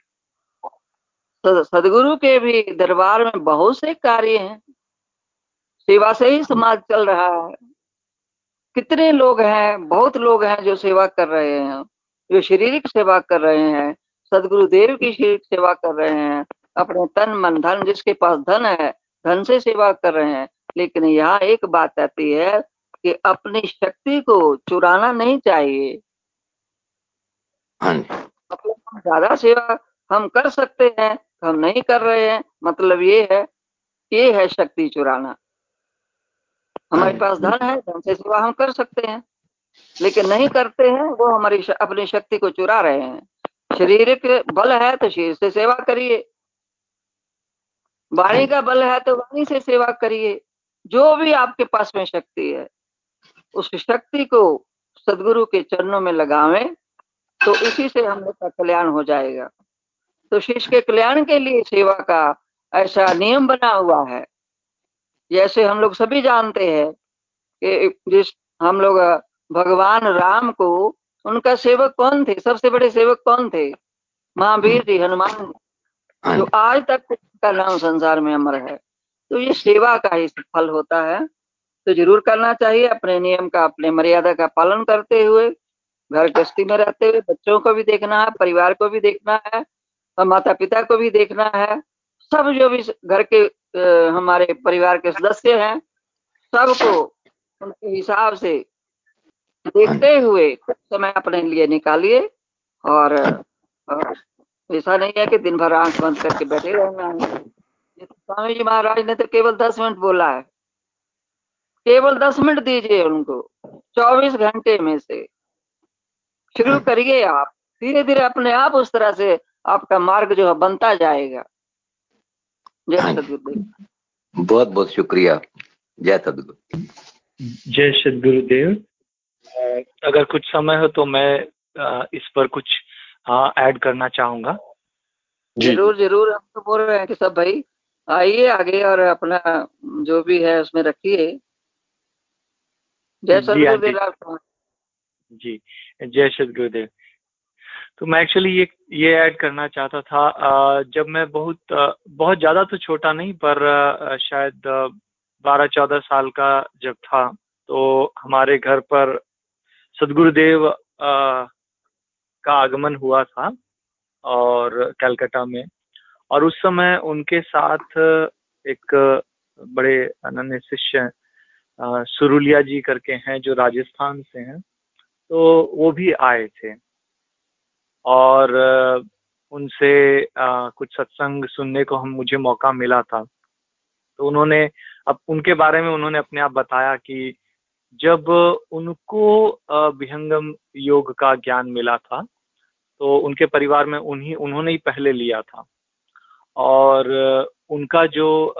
सदगुरु के भी दरबार में बहुत से कार्य हैं। सेवा से ही समाज चल रहा है। कितने लोग हैं, बहुत लोग हैं जो सेवा कर रहे हैं, जो शारीरिक सेवा कर रहे हैं सदगुरु देव की शारीरिक सेवा कर रहे हैं, अपने तन, मन, धन जिसके पास धन है, धन से सेवा कर रहे हैं। लेकिन यहाँ एक बात आती है कि अपनी शक्ति को चुराना नहीं चाहिए। हाँ ज़्यादा सेवा हम कर सकते हैं हम नहीं कर रहे हैं मतलब ये है ये है शक्ति चुराना। हमारे हाँ पास धन है धन से सेवा हम कर सकते हैं लेकिन नहीं करते हैं वो हमारी अपनी शक्ति को चुरा रहे हैं। शारीरिक बल है तो शरीर से सेवा करिए। वाणी का बल है तो वाणी से सेवा करिए। जो भी आपके पास में शक्ति है उस शक्ति को सदगुरु के चरणों में लगावे तो इसी से हम लोग का कल्याण हो जाएगा। तो शिष्य के कल्याण के लिए सेवा का ऐसा नियम बना हुआ है। जैसे हम लोग सभी जानते हैं कि जिस हम लोग भगवान राम को उनका सेवक कौन थे? सबसे बड़े सेवक कौन थे? महावीर जी हनुमान जी। हाँ। जो आज तक का नाम संसार में अमर है। तो ये सेवा का ही फल होता है। तो ज़रूर करना चाहिए अपने नियम का अपने मर्यादा का पालन करते हुए। घर गृहस्थी में रहते हुए बच्चों को भी देखना है परिवार को भी देखना है और माता पिता को भी देखना है। सब जो भी घर के आ, हमारे परिवार के सदस्य हैं सबको उनके हिसाब से देखते हुए समय अपने लिए निकालिए और ऐसा नहीं है कि दिन भर आँख बंद करके बैठे रहना है। स्वामी जी महाराज ने तो केवल दस मिनट बोला है। केवल दस मिनट दीजिए उनको चौबीस घंटे में से। शुरू हाँ। करिए आप धीरे धीरे अपने आप उस तरह से आपका मार्ग जो है बनता जाएगा। जय हाँ। सदगुरुदेव बहुत बहुत शुक्रिया। जय सदगुरु जय सदगुरुदेव अगर कुछ समय हो तो मैं इस पर कुछ ऐड करना चाहूँगा। ज़रूर ज़रूर। हम तो बोल रहे हैं कि सब भाई आइए आगे और अपना जो भी है उसमें रखिए। जय सदगुरुदेव जी जय सदगुरुदेव। तो मैं एक्चुअली ये ये ऐड करना चाहता था जब मैं बहुत बहुत ज़्यादा तो छोटा नहीं पर शायद बारह चौदह साल का जब था तो हमारे घर पर सदगुरुदेव का आगमन हुआ था और कलकत्ता में। और उस समय उनके साथ एक बड़े अनन्य शिष्य सुरुलिया जी करके हैं, जो राजस्थान से हैं तो वो भी आए थे। और उनसे कुछ सत्संग सुनने को हम, मुझे मौका मिला था। तो उन्होंने, अब उनके बारे में उन्होंने अपने आप बताया कि जब उनको विहंगम योग का ज्ञान मिला था तो उनके परिवार में उन्हीं, उन्होंने ही पहले लिया था। और उनका जो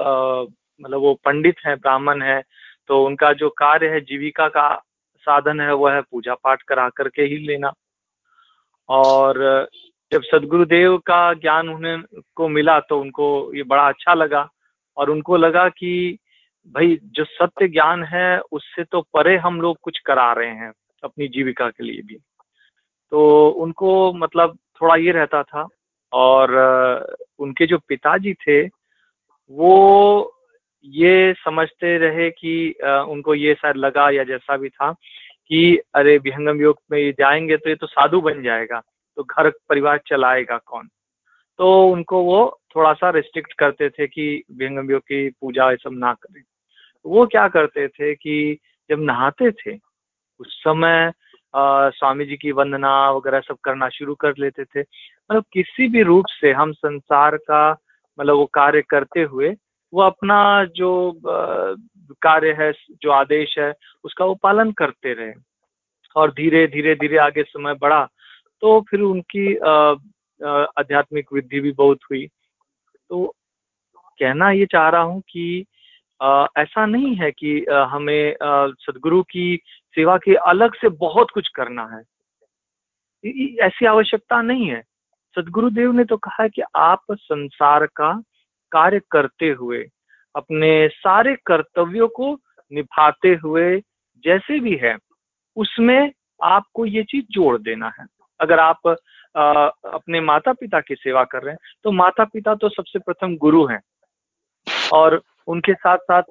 मतलब वो पंडित है, ब्राह्मण है तो उनका जो कार्य है, जीविका का साधन है, वह है पूजा पाठ करा करके ही लेना। और, जब सदगुरुदेव का ज्ञान उन्हें, को मिला तो उनको ये बड़ा अच्छा लगा। और उनको लगा कि, भाई, जो सत्य ज्ञान है, उससे तो परे हम लोग कुछ करा रहे हैं, अपनी जीविका के लिए भी। तो उनको मतलब थोड़ा ये रहता था और उनके जो पिताजी थे वो ये समझते रहे कि उनको ये शायद लगा या जैसा भी था कि अरे विहंगम योग में ये जाएँगे तो ये तो साधु बन जाएगा तो घर परिवार चलाएगा कौन? तो उनको वो थोड़ा सा रिस्ट्रिक्ट करते थे कि विहंगम योग की पूजा ये सब ना करें। वो क्या करते थे कि जब नहाते थे उस समय आ, स्वामी जी की वंदना वगैरह सब करना शुरू कर लेते थे। मतलब किसी भी रूप से हम संसार का मतलब वो कार्य करते हुए वो अपना जो कार्य है जो आदेश है उसका वो पालन करते रहे। और धीरे धीरे धीरे आगे समय बढ़ा तो फिर उनकी आध्यात्मिक वृद्धि भी बहुत हुई। तो कहना ये चाह रहा हूँ कि आ, ऐसा नहीं है कि आ, हमें सदगुरु की सेवा के अलग से बहुत कुछ करना है। ऐसी आवश्यकता नहीं है। सदगुरुदेव ने तो कहा कि आप संसार का कार्य करते हुए अपने सारे कर्तव्यों को निभाते हुए जैसे भी है उसमें आपको ये चीज़ जोड़ देना है। अगर आप आ, अपने माता पिता की सेवा कर रहे हैं तो माता पिता तो सबसे प्रथम गुरु हैं। और उनके साथ साथ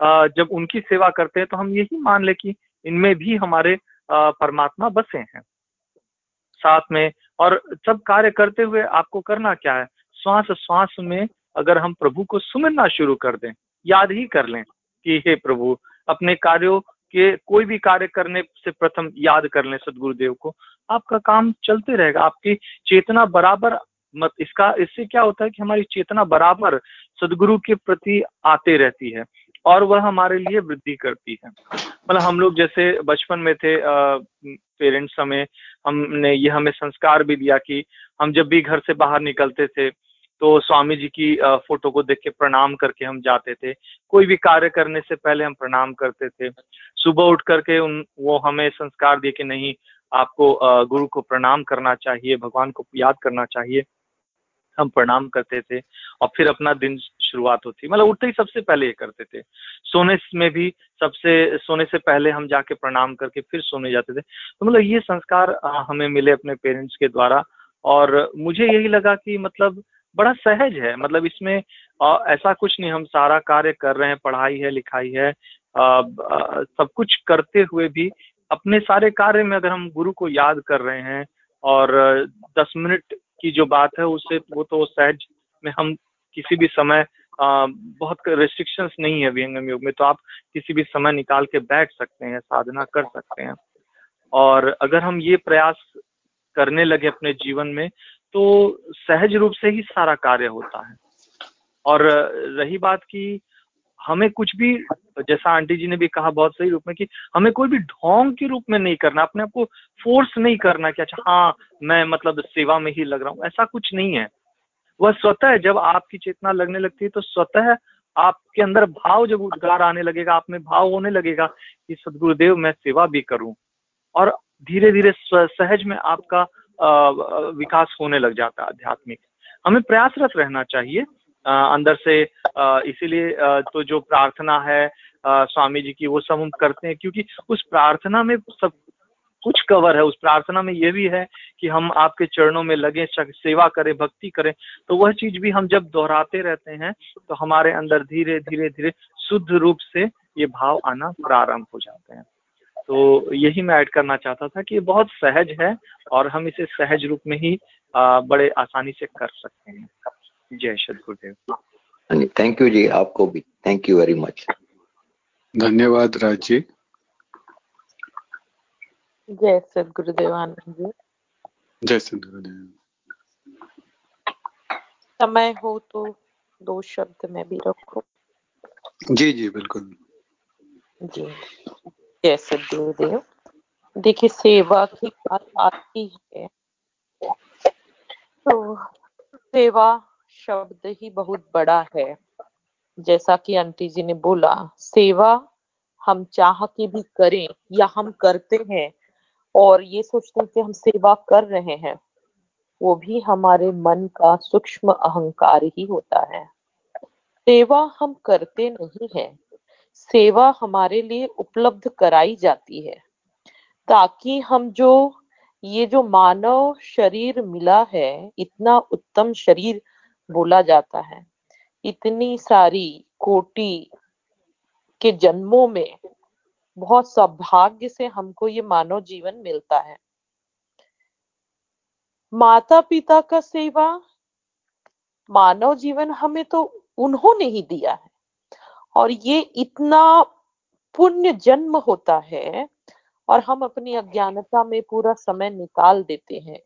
आ, जब उनकी सेवा करते हैं तो हम यही मान ले कि इनमें भी हमारे परमात्मा बसे हैं। साथ में और सब कार्य करते हुए आपको करना क्या है? श्वास श्वास में अगर हम प्रभु को सुमिरना शुरू कर दें, याद ही कर लें कि हे प्रभु, अपने कार्यों के कोई भी कार्य करने से प्रथम याद कर लें सदगुरुदेव को। आपका काम चलते रहेगा, आपकी चेतना बराबर मत, इसका, इससे क्या होता है कि हमारी चेतना बराबर सदगुरु के प्रति आते रहती है और वह हमारे लिए वृद्धि करती है। मतलब हम लोग जैसे बचपन में थे पेरेंट्स हमें, हमने ये हमें संस्कार भी दिया कि हम जब भी घर से बाहर निकलते थे तो स्वामी जी की फ़ोटो को देख के प्रणाम करके हम जाते थे। कोई भी कार्य करने से पहले हम प्रणाम करते थे। सुबह उठ करके उन, वो हमें संस्कार दिए कि नहीं, आपको गुरु को प्रणाम करना चाहिए, भगवान को याद करना चाहिए। हम प्रणाम करते थे और फिर अपना दिन शुरुआत होती मतलब उठते ही सबसे पहले ये करते थे। सोने में भी सबसे सोने से पहले हम जाके प्रणाम करके फिर सोने जाते थे। तो मतलब ये संस्कार हमें मिले अपने पेरेंट्स के द्वारा। और मुझे यही लगा कि मतलब बड़ा सहज है। मतलब इसमें ऐसा कुछ नहीं। हम सारा कार्य कर रहे हैं। पढ़ाई है लिखाई है। आ, आ, सब कुछ करते हुए भी अपने सारे कार्य में अगर हम गुरु को याद कर रहे हैं और दस मिनट की जो बात है उससे वो तो सहज में हम किसी भी समय आ, बहुत रेस्ट्रिक्शंस नहीं है विहंगम योग में तो आप किसी भी समय निकाल के बैठ सकते हैं साधना कर सकते हैं। और अगर हम ये प्रयास करने लगे अपने जीवन में तो सहज रूप से ही सारा कार्य होता है। और रही बात की हमें कुछ भी जैसा आंटी जी ने भी कहा बहुत सही रूप में कि हमें कोई भी ढोंग के रूप में नहीं करना अपने आप को फोर्स नहीं करना कि अच्छा हाँ मैं मतलब सेवा में ही लग रहा हूँ ऐसा कुछ नहीं है। वह स्वतः जब आपकी चेतना लगने लगती है तो स्वतः आपके अंदर भाव जब उद्गार आने लगेगा, आप में भाव होने लगेगा कि सदगुरुदेव, मैं सेवा भी करूँ। और धीरे धीरे सहज में आपका विकास होने लग जाता है आध्यात्मिक। हमें प्रयासरत रहना चाहिए अंदर से इसीलिए तो जो प्रार्थना है स्वामी जी की, वो सब हम करते हैं, क्योंकि उस प्रार्थना में सब कुछ कवर है उस प्रार्थना में ये भी है कि हम आपके चरणों में लगे सेवा करें भक्ति करें। तो वह चीज़ भी हम जब दोहराते रहते हैं तो हमारे अंदर धीरे धीरे धीरे शुद्ध रूप से ये भाव आना प्रारंभ हो जाते हैं। तो यही मैं ऐड करना चाहता था कि ये बहुत सहज है और हम इसे सहज रूप में ही बड़े आसानी से कर सकते हैं। जय श्री गुरुदेव थैंक यू जी आपको भी। थैंक यू वेरी मच धन्यवाद राज जी। जय सदगुरुदेव आनंद जी। जय सदगुरुदेव। समय हो तो दो शब्द में भी रखो। जी जी बिल्कुल। जी जय सदगुरुदेव। देखिए सेवा की बात आती है तो सेवा शब्द ही बहुत बड़ा है। जैसा कि आंटी जी ने बोला सेवा हम चाह के भी करें या हम करते हैं और ये सोचते हैं कि हम सेवा कर रहे हैं, वो भी हमारे मन का सूक्ष्म अहंकार ही होता है। सेवा हम करते नहीं है, सेवा हमारे लिए उपलब्ध कराई जाती है, ताकि हम जो, ये जो मानव शरीर मिला है, इतना उत्तम शरीर बोला जाता है। इतनी सारी कोटि के जन्मों में बहुत सौभाग्य से हमको ये मानव जीवन मिलता है। माता पिता का सेवा, मानव जीवन हमें तो उन्होंने ही दिया है। और ये इतना पुण्य जन्म होता है और हम अपनी अज्ञानता में पूरा समय निकाल देते हैं।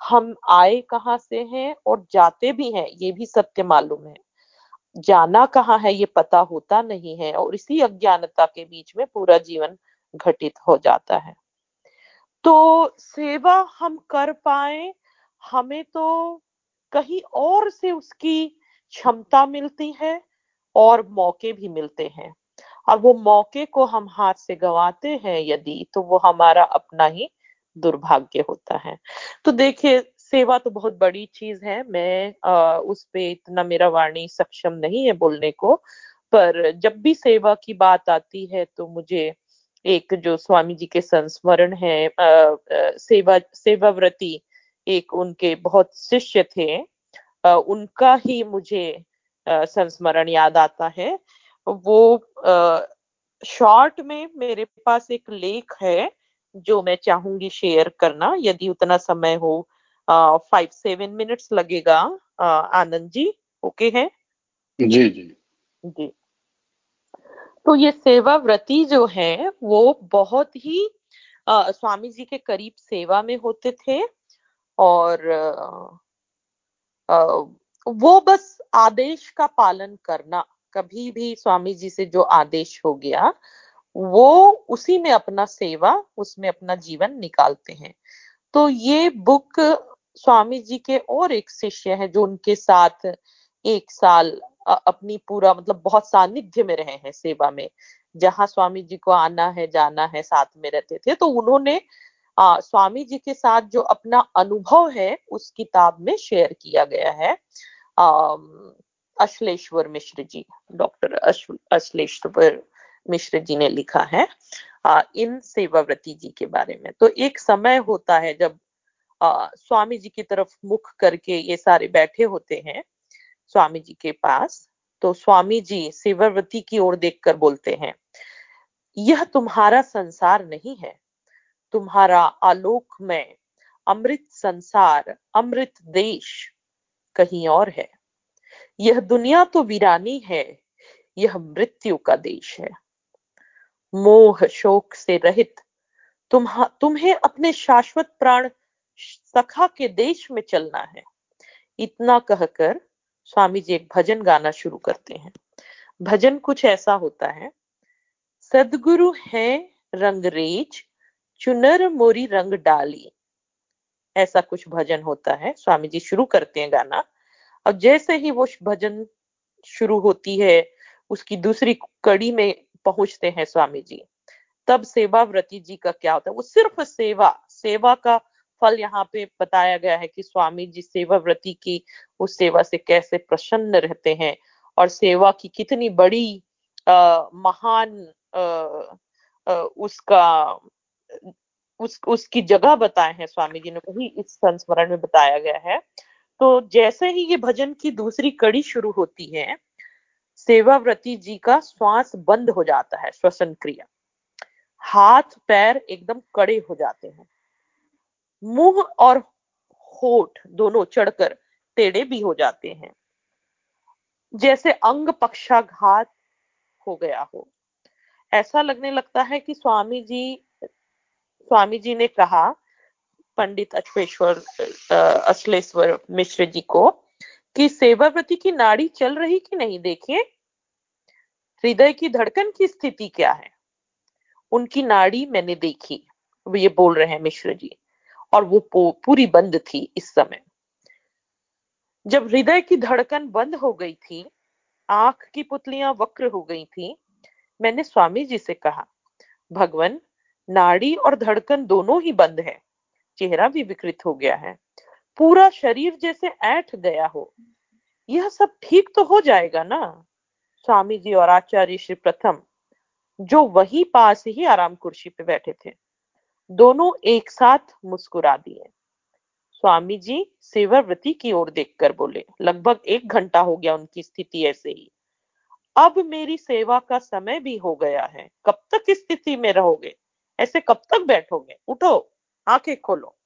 हम आए कहाँ से हैं और जाते भी हैं, ये भी सत्य मालूम है। जाना कहाँ है ये पता होता नहीं है और इसी अज्ञानता के बीच में पूरा जीवन घटित हो जाता है। तो सेवा हम कर पाए, हमें तो कहीं और से उसकी क्षमता मिलती है और मौके भी मिलते हैं। और वो मौके को हम हाथ से गवाते हैं यदि तो वो हमारा अपना ही दुर्भाग्य होता है। तो देखिए सेवा तो बहुत बड़ी चीज़ है। मैं आ, उस पे इतना मेरा वाणी सक्षम नहीं है बोलने को पर जब भी सेवा की बात आती है तो मुझे एक जो स्वामी जी के संस्मरण है आ, आ, सेवा सेवाव्रती एक उनके बहुत शिष्य थे आ, उनका ही मुझे संस्मरण याद आता है। वो शॉर्ट में मेरे पास एक लेख है जो मैं चाहूँगी शेयर करना यदि उतना समय हो फाइव सेवन मिनट्स लगेगा आनंद जी ओके है? जी जी। जी। तो ये सेवा व्रति जो है वो बहुत ही आ, स्वामी जी के करीब सेवा में होते थे और आ, वो बस आदेश का पालन करना कभी भी स्वामी जी से जो आदेश हो गया वो उसी में अपना सेवा उसमें अपना जीवन निकालते हैं। तो ये बुक स्वामी जी के और एक शिष्य है जो उनके साथ एक साल अपनी पूरा मतलब बहुत सानिध्य में रहे हैं सेवा में। जहाँ स्वामी जी को आना है जाना है साथ में रहते थे तो उन्होंने आ, स्वामी जी के साथ जो अपना अनुभव है उस किताब में शेयर किया गया है। अश्लेश्वर मिश्र जी डॉक्टर अश्लेश्वर मिश्र जी ने लिखा है आ, इन सेवाव्रती जी के बारे में। तो एक समय होता है जब स्वामी जी की तरफ़ मुख करके ये सारे बैठे होते हैं, स्वामी जी के पास तो स्वामी जी शिवरवती की ओर देखकर बोलते हैं, यह तुम्हारा संसार नहीं है, तुम्हारा आलोक में अमृत संसार, अमृत देश कहीं और है। यह दुनिया तो वीरानी है, यह मृत्यु का देश है। मोह शोक से रहित, तुम्हा, तुम्हें अपने शाश्वत प्राण सखा के देश में चलना है। इतना कहकर स्वामी जी एक भजन गाना शुरू करते हैं। भजन कुछ ऐसा होता है, सदगुरु है रंगरेज चुनर मोरी रंग डाली। ऐसा कुछ भजन होता है स्वामी जी शुरू करते हैं गाना। और जैसे ही वो भजन शुरू होती है, उसकी दूसरी कड़ी में पहुँचते हैं स्वामी जी तब सेवा व्रती जी का क्या होता है, वो सिर्फ़ सेवा सेवा का फल यहाँ पे बताया गया है कि स्वामी जी सेवा व्रति की उस सेवा से कैसे प्रसन्न रहते हैं और सेवा की कितनी बड़ी आ, महान आ, आ, उसका उस उसकी जगह बताए हैं स्वामी जी ने वही इस संस्मरण में बताया गया है। तो जैसे ही ये भजन की दूसरी कड़ी शुरू होती है सेवाव्रती जी का श्वास बंद हो जाता है श्वसन क्रिया। हाथ पैर एकदम कड़े हो जाते हैं। मुँह और होठ दोनों चढ़कर टेढ़े भी हो जाते हैं। जैसे अंग पक्षाघात हो गया हो। ऐसा लगने लगता है कि स्वामी जी स्वामी जी ने कहा, पंडित अश्वेश्वर अश्लेश्वर मिश्र जी को, कि सेवाव्रती की नाड़ी चल रही कि नहीं देखिए? हृदय की धड़कन की स्थिति क्या है? उनकी नाड़ी मैंने देखी ये बोल रहे हैं मिश्र जी। और वो पूरी बंद थी इस समय। जब हृदय की धड़कन बंद हो गई थी, आँख की पुतलियाँ वक्र हो गई थी, मैंने स्वामी जी से कहा, भगवान, नाड़ी और धड़कन दोनों ही बंद है। चेहरा भी विकृत हो गया है। पूरा शरीर जैसे ऐठ गया हो। यह सब ठीक तो हो जाएगा ना? स्वामी जी और आचार्य श्री प्रथम, जो वही पास ही आराम कुर्सी पे बैठे थे। दोनों एक साथ मुस्कुरा दिए। स्वामी जी सेवाव्रती की ओर देखकर बोले, लगभग एक घंटा हो गया उनकी स्थिति ऐसे ही। अब मेरी सेवा का समय भी हो गया है। कब तक इस स्थिति में रहोगे? ऐसे कब तक बैठोगे? उठो, आँखें खोलो।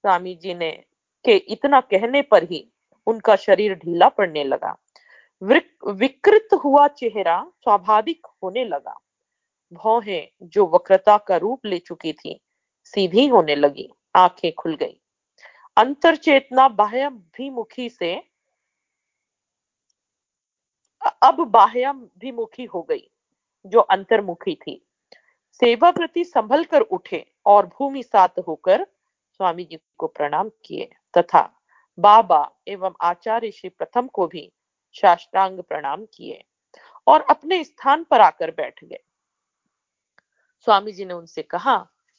स्वामी जी ने के इतना कहने पर ही उनका शरीर ढीला पड़ने लगा। विकृत हुआ चेहरा स्वाभाविक होने लगा। भौहें जो वक्रता का रूप ले चुकी थी, सीधी होने लगी, आँखें खुल गई। अंतर चेतना बाह्याभिमुखी से अब बाह्याभिमुखी हो गई, जो अंतर्मुखी थी। सेवा प्रति संभल कर उठे और भूमि सात होकर स्वामी जी को प्रणाम किए तथा बाबा एवं आचार्य श्री प्रथम को भी शास्त्रांग प्रणाम किए और अपने स्थान पर आकर बैठ गए। स्वामी जी ने उनसे कहा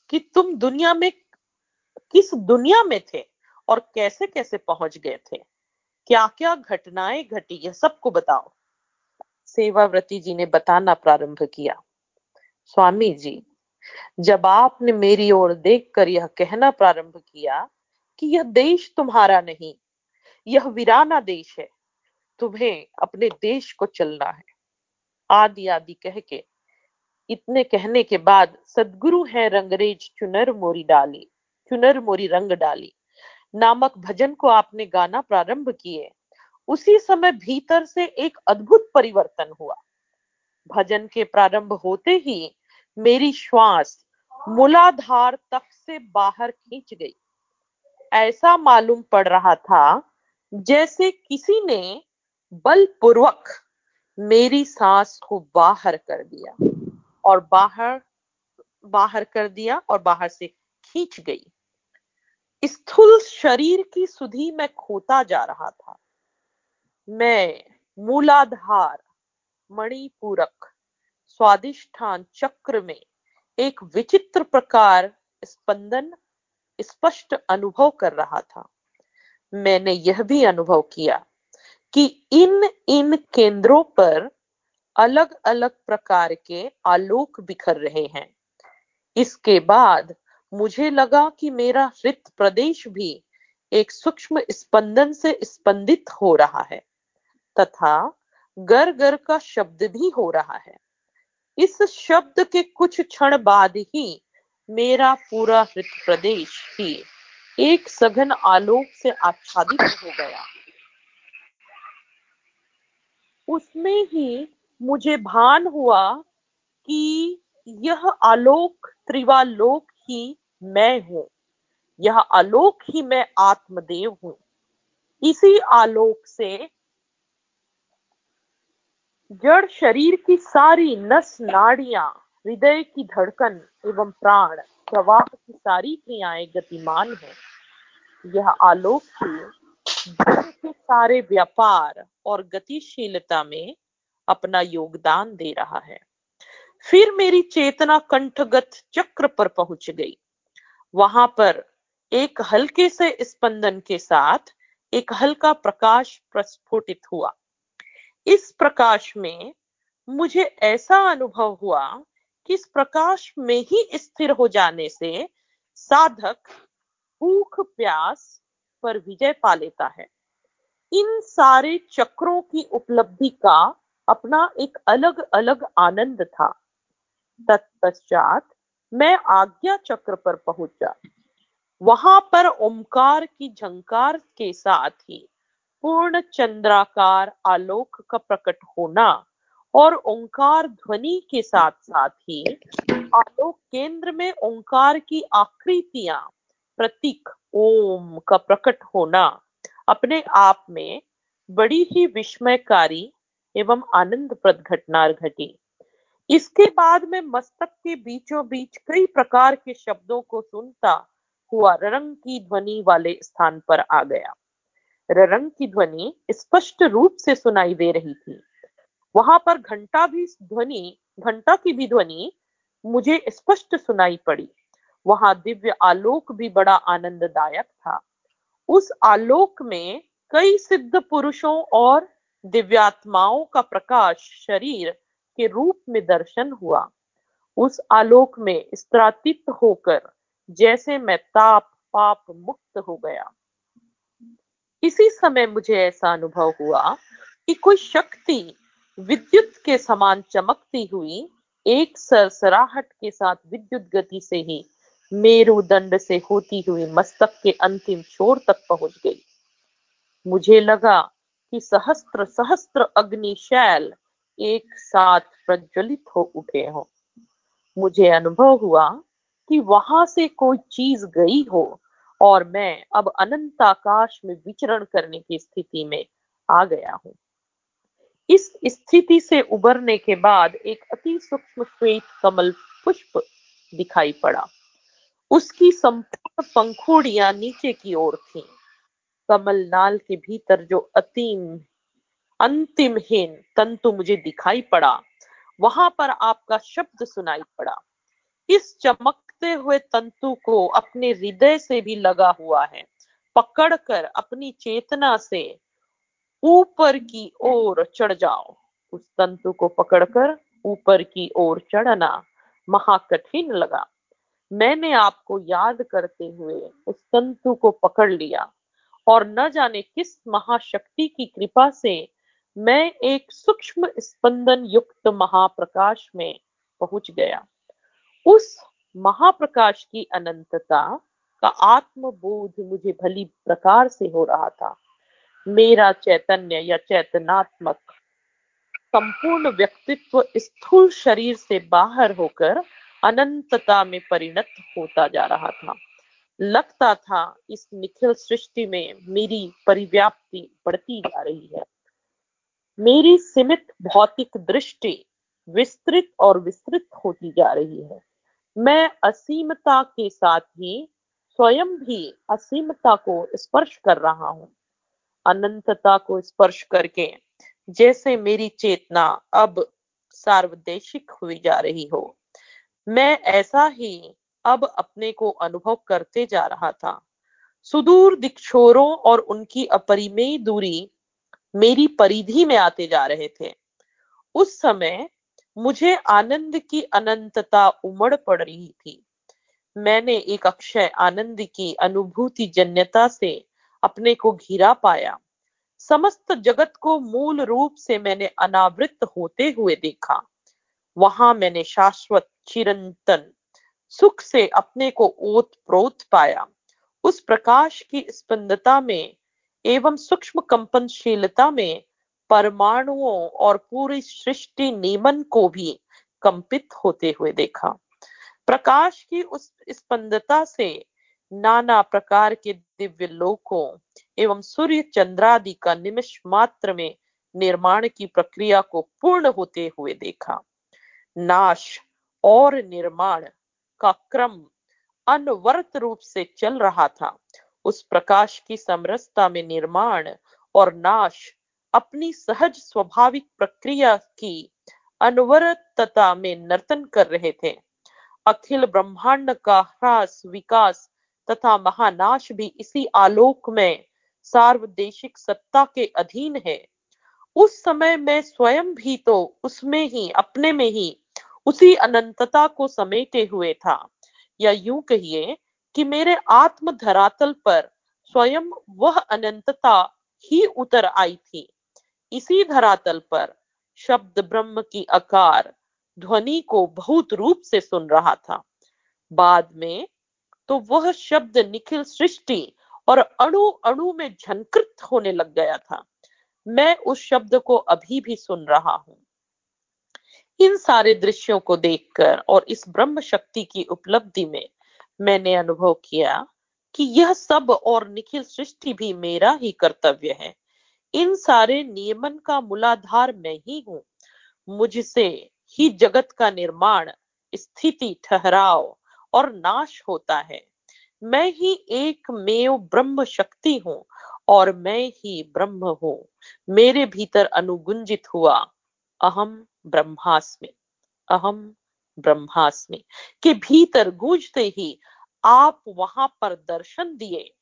कि तुम दुनिया में, किस दुनिया में थे और कैसे कैसे पहुँच गए थे? क्या क्या घटनाएँ घटी, यह सबको बताओ। सेवाव्रती जी ने बताना प्रारंभ किया। स्वामी जी, जब आपने मेरी ओर देखकर यह कहना प्रारंभ किया कि यह देश तुम्हारा नहीं, यह वीराना देश है, तुम्हें अपने देश को चलना है। आदि आदि कह के इतने कहने के बाद सदगुरु है रंगरेज, चुनर मोरी डाली, चुनर मोरी रंग डाली। नामक भजन को आपने गाना प्रारंभ किए। उसी समय भीतर से एक अद्भुत परिवर्तन हुआ। भजन के प्रारंभ होते ही मेरी श्वास मूलाधार तक से बाहर खींच गई। ऐसा मालूम पड़ रहा था जैसे किसी ने बलपूर्वक मेरी सांस को बाहर कर दिया। और बाहर बाहर कर दिया और बाहर से खींच गई। स्थूल शरीर की सुधी में खोता जा रहा था। मैं मूलाधार, मणिपूरक, स्वादिष्ठान चक्र में एक विचित्र प्रकार स्पंदन, स्पष्ट अनुभव कर रहा था। मैंने यह भी अनुभव किया कि इन इन केंद्रों पर अलग अलग प्रकार के आलोक बिखर रहे हैं। इसके बाद मुझे लगा कि मेरा हृत प्रदेश भी एक सूक्ष्म स्पंदन से स्पंदित हो रहा है तथा गर गर का शब्द भी हो रहा है। इस शब्द के कुछ क्षण बाद ही मेरा पूरा हृत प्रदेश ही एक सघन आलोक से आच्छादित हो गया। उसमें ही मुझे भान हुआ कि यह आलोक, त्रिवालोक ही मैं हूँ। यह आलोक ही मैं आत्मदेव हूँ। इसी आलोक से जड़ शरीर की सारी नस, नाड़ियाँ, हृदय की धड़कन एवं प्राण, प्रवाह की सारी क्रियाएँ गतिमान है। यह आलोक ही के सारे व्यापार और गतिशीलता में अपना योगदान दे रहा है। फिर मेरी चेतना कंठगत चक्र पर पहुँच गई। वहाँ पर एक हल्के से स्पंदन के साथ एक हल्का प्रकाश प्रस्फुटित हुआ। इस प्रकाश में मुझे ऐसा अनुभव हुआ कि इस प्रकाश में ही स्थिर हो जाने से साधक भूख प्यास पर विजय पा लेता है। इन सारे चक्रों की उपलब्धि का अपना एक अलग अलग आनंद था। तत्पश्चात मैं आज्ञा चक्र पर पहुँचा। वहाँ पर ओमकार की झंकार के साथ ही पूर्ण चंद्राकार आलोक का प्रकट होना और ओंकार ध्वनि के साथ साथ ही आलोक केंद्र में ओंकार की आकृतियाँ प्रतीक ओम का प्रकट होना अपने आप में बड़ी ही विस्मयकारी एवं आनंदप्रद घटना घटी। इसके बाद में मस्तक के बीचों बीच कई प्रकार के शब्दों को सुनता हुआ रंग की ध्वनि वाले स्थान पर आ गया। रंग की ध्वनि स्पष्ट रूप से सुनाई दे रही थी। वहाँ पर घंटा भी ध्वनि, घंटा की भी ध्वनि मुझे स्पष्ट सुनाई पड़ी। वहाँ दिव्य आलोक भी बड़ा आनंददायक था। उस आलोक में कई सिद्ध पुरुषों और दिव्यात्माओं का प्रकाश शरीर के रूप में दर्शन हुआ। उस आलोक में स्त्रातीत होकर जैसे मैं ताप, पाप मुक्त हो गया। इसी समय मुझे ऐसा अनुभव हुआ कि कोई शक्ति विद्युत के समान चमकती हुई एक सरसराहट के साथ विद्युत गति से ही मेरुदंड से होती हुई मस्तक के अंतिम छोर तक पहुँच गई। मुझे लगा कि सहस्त्र सहस्त्र अग्निशैल एक साथ प्रज्वलित हो उठे हो। मुझे अनुभव हुआ कि वहाँ से कोई चीज़ गई हो और मैं अब अनंत आकाश में विचरण करने की स्थिति में आ गया हूँ। इस स्थिति से उबरने के बाद एक अति सूक्ष्म श्वेत कमल पुष्प दिखाई पड़ा। उसकी संपूर्ण पंखुड़ियाँ नीचे की ओर थीं। कमल नाल के भीतर जो अतीम, अंतिमहीन तंतु मुझे दिखाई पड़ा, वहाँ पर आपका शब्द सुनाई पड़ा। इस चमकते हुए तंतु को अपने हृदय से भी लगा हुआ है। पकड़कर अपनी चेतना से ऊपर की ओर चढ़ जाओ। उस तंतु को पकड़कर ऊपर की ओर चढ़ना महाकठिन लगा। मैंने आपको याद करते हुए उस तंतु को पकड़ लिया। और न जाने किस महाशक्ति की कृपा से मैं एक सूक्ष्म स्पंदन युक्त महाप्रकाश में पहुँच गया। उस महाप्रकाश की अनंतता का आत्मबोध मुझे भली प्रकार से हो रहा था। मेरा चैतन्य या चैतनात्मक संपूर्ण व्यक्तित्व स्थूल शरीर से बाहर होकर अनंतता में परिणत होता जा रहा था। लगता था इस निखिल सृष्टि में मेरी परिव्याप्ति बढ़ती जा रही है। मेरी सीमित भौतिक दृष्टि विस्तृत और विस्तृत होती जा रही है। मैं असीमता के साथ ही स्वयं भी असीमता को स्पर्श कर रहा हूँ। अनंतता को स्पर्श करके जैसे मेरी चेतना अब सार्वदेशिक हुई जा रही हो। मैं ऐसा ही अब अपने को अनुभव करते जा रहा था। सुदूर दिक्षोरों और उनकी अपरिमेय दूरी मेरी परिधि में आते जा रहे थे। उस समय मुझे आनंद की अनंतता उमड़ पड़ रही थी। मैंने एक अक्षय आनंद की अनुभूति जन्यता से अपने को घिरा पाया। समस्त जगत को मूल रूप से मैंने अनावृत होते हुए देखा। वहाँ मैंने शाश्वत चिरंतन सुख से अपने को ओत प्रोत पाया। उस प्रकाश की स्पंदता में एवं सूक्ष्म कंपनशीलता में परमाणुओं और पूरी सृष्टि नियमन को भी कंपित होते हुए देखा। प्रकाश की उस स्पंदता से नाना प्रकार के दिव्य लोकों एवं सूर्य चंद्रादि का निमिष मात्र में निर्माण की प्रक्रिया को पूर्ण होते हुए देखा। नाश और निर्माण का क्रम अनवरत रूप से चल रहा था। उस प्रकाश की समरसता में निर्माण और नाश अपनी सहज स्वाभाविक प्रक्रिया की अनवरतता में नर्तन कर रहे थे। अखिल ब्रह्मांड का ह्रास, विकास तथा महानाश भी इसी आलोक में सार्वदेशिक सत्ता के अधीन है। उस समय मैं स्वयं भी तो उसमें ही, अपने में ही उसी अनंतता को समेटे हुए था। या यूँ कहिए कि मेरे आत्म धरातल पर स्वयं वह अनंतता ही उतर आई थी। इसी धरातल पर शब्द ब्रह्म की आकार ध्वनि को बहुत रूप से सुन रहा था। बाद में तो वह शब्द निखिल सृष्टि और अणु अणु में झनकृत होने लग गया था। मैं उस शब्द को अभी भी सुन रहा हूँ। इन सारे दृश्यों को देखकर और इस ब्रह्म शक्ति की उपलब्धि में मैंने अनुभव किया कि यह सब और निखिल सृष्टि भी मेरा ही कर्तव्य है। इन सारे नियमन का मूलाधार मैं ही हूँ। मुझसे ही जगत का निर्माण, स्थिति ठहराव और नाश होता है। मैं ही एक मेव ब्रह्म शक्ति हूँ और मैं ही ब्रह्म हूँ। मेरे भीतर अनुगुंजित हुआ अहम ब्रह्मास्मि। अहम ब्रह्मास्मि। के भीतर गूंजते ही आप वहाँ पर दर्शन दिए,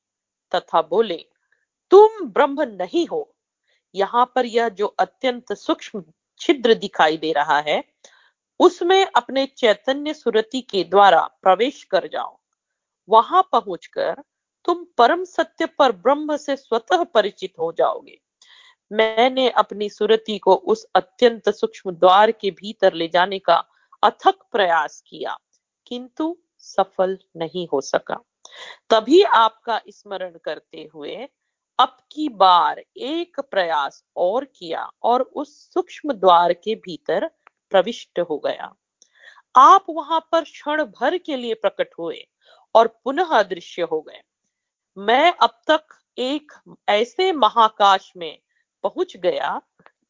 तथा बोले, तुम ब्रह्म नहीं हो। यहाँ पर यह जो अत्यंत सूक्ष्म छिद्र दिखाई दे रहा है, उसमें अपने चैतन्य सुरति के द्वारा प्रवेश कर जाओ। वहाँ पहुंचकर तुम परम सत्य पर ब्रह्म से स्वतः परिचित हो जाओगे। मैंने अपनी सुरति को उस अत्यंत सूक्ष्म द्वार के भीतर ले जाने का अथक प्रयास किया, किंतु सफल नहीं हो सका। तभी आपका स्मरण करते हुए अब की बार एक प्रयास और किया और उस सूक्ष्म द्वार के भीतर प्रविष्ट हो गया। आप वहाँ पर क्षण भर के लिए प्रकट हुए और पुनः अदृश्य हो गए। मैं अब तक एक ऐसे महाकाश में पहुँच गया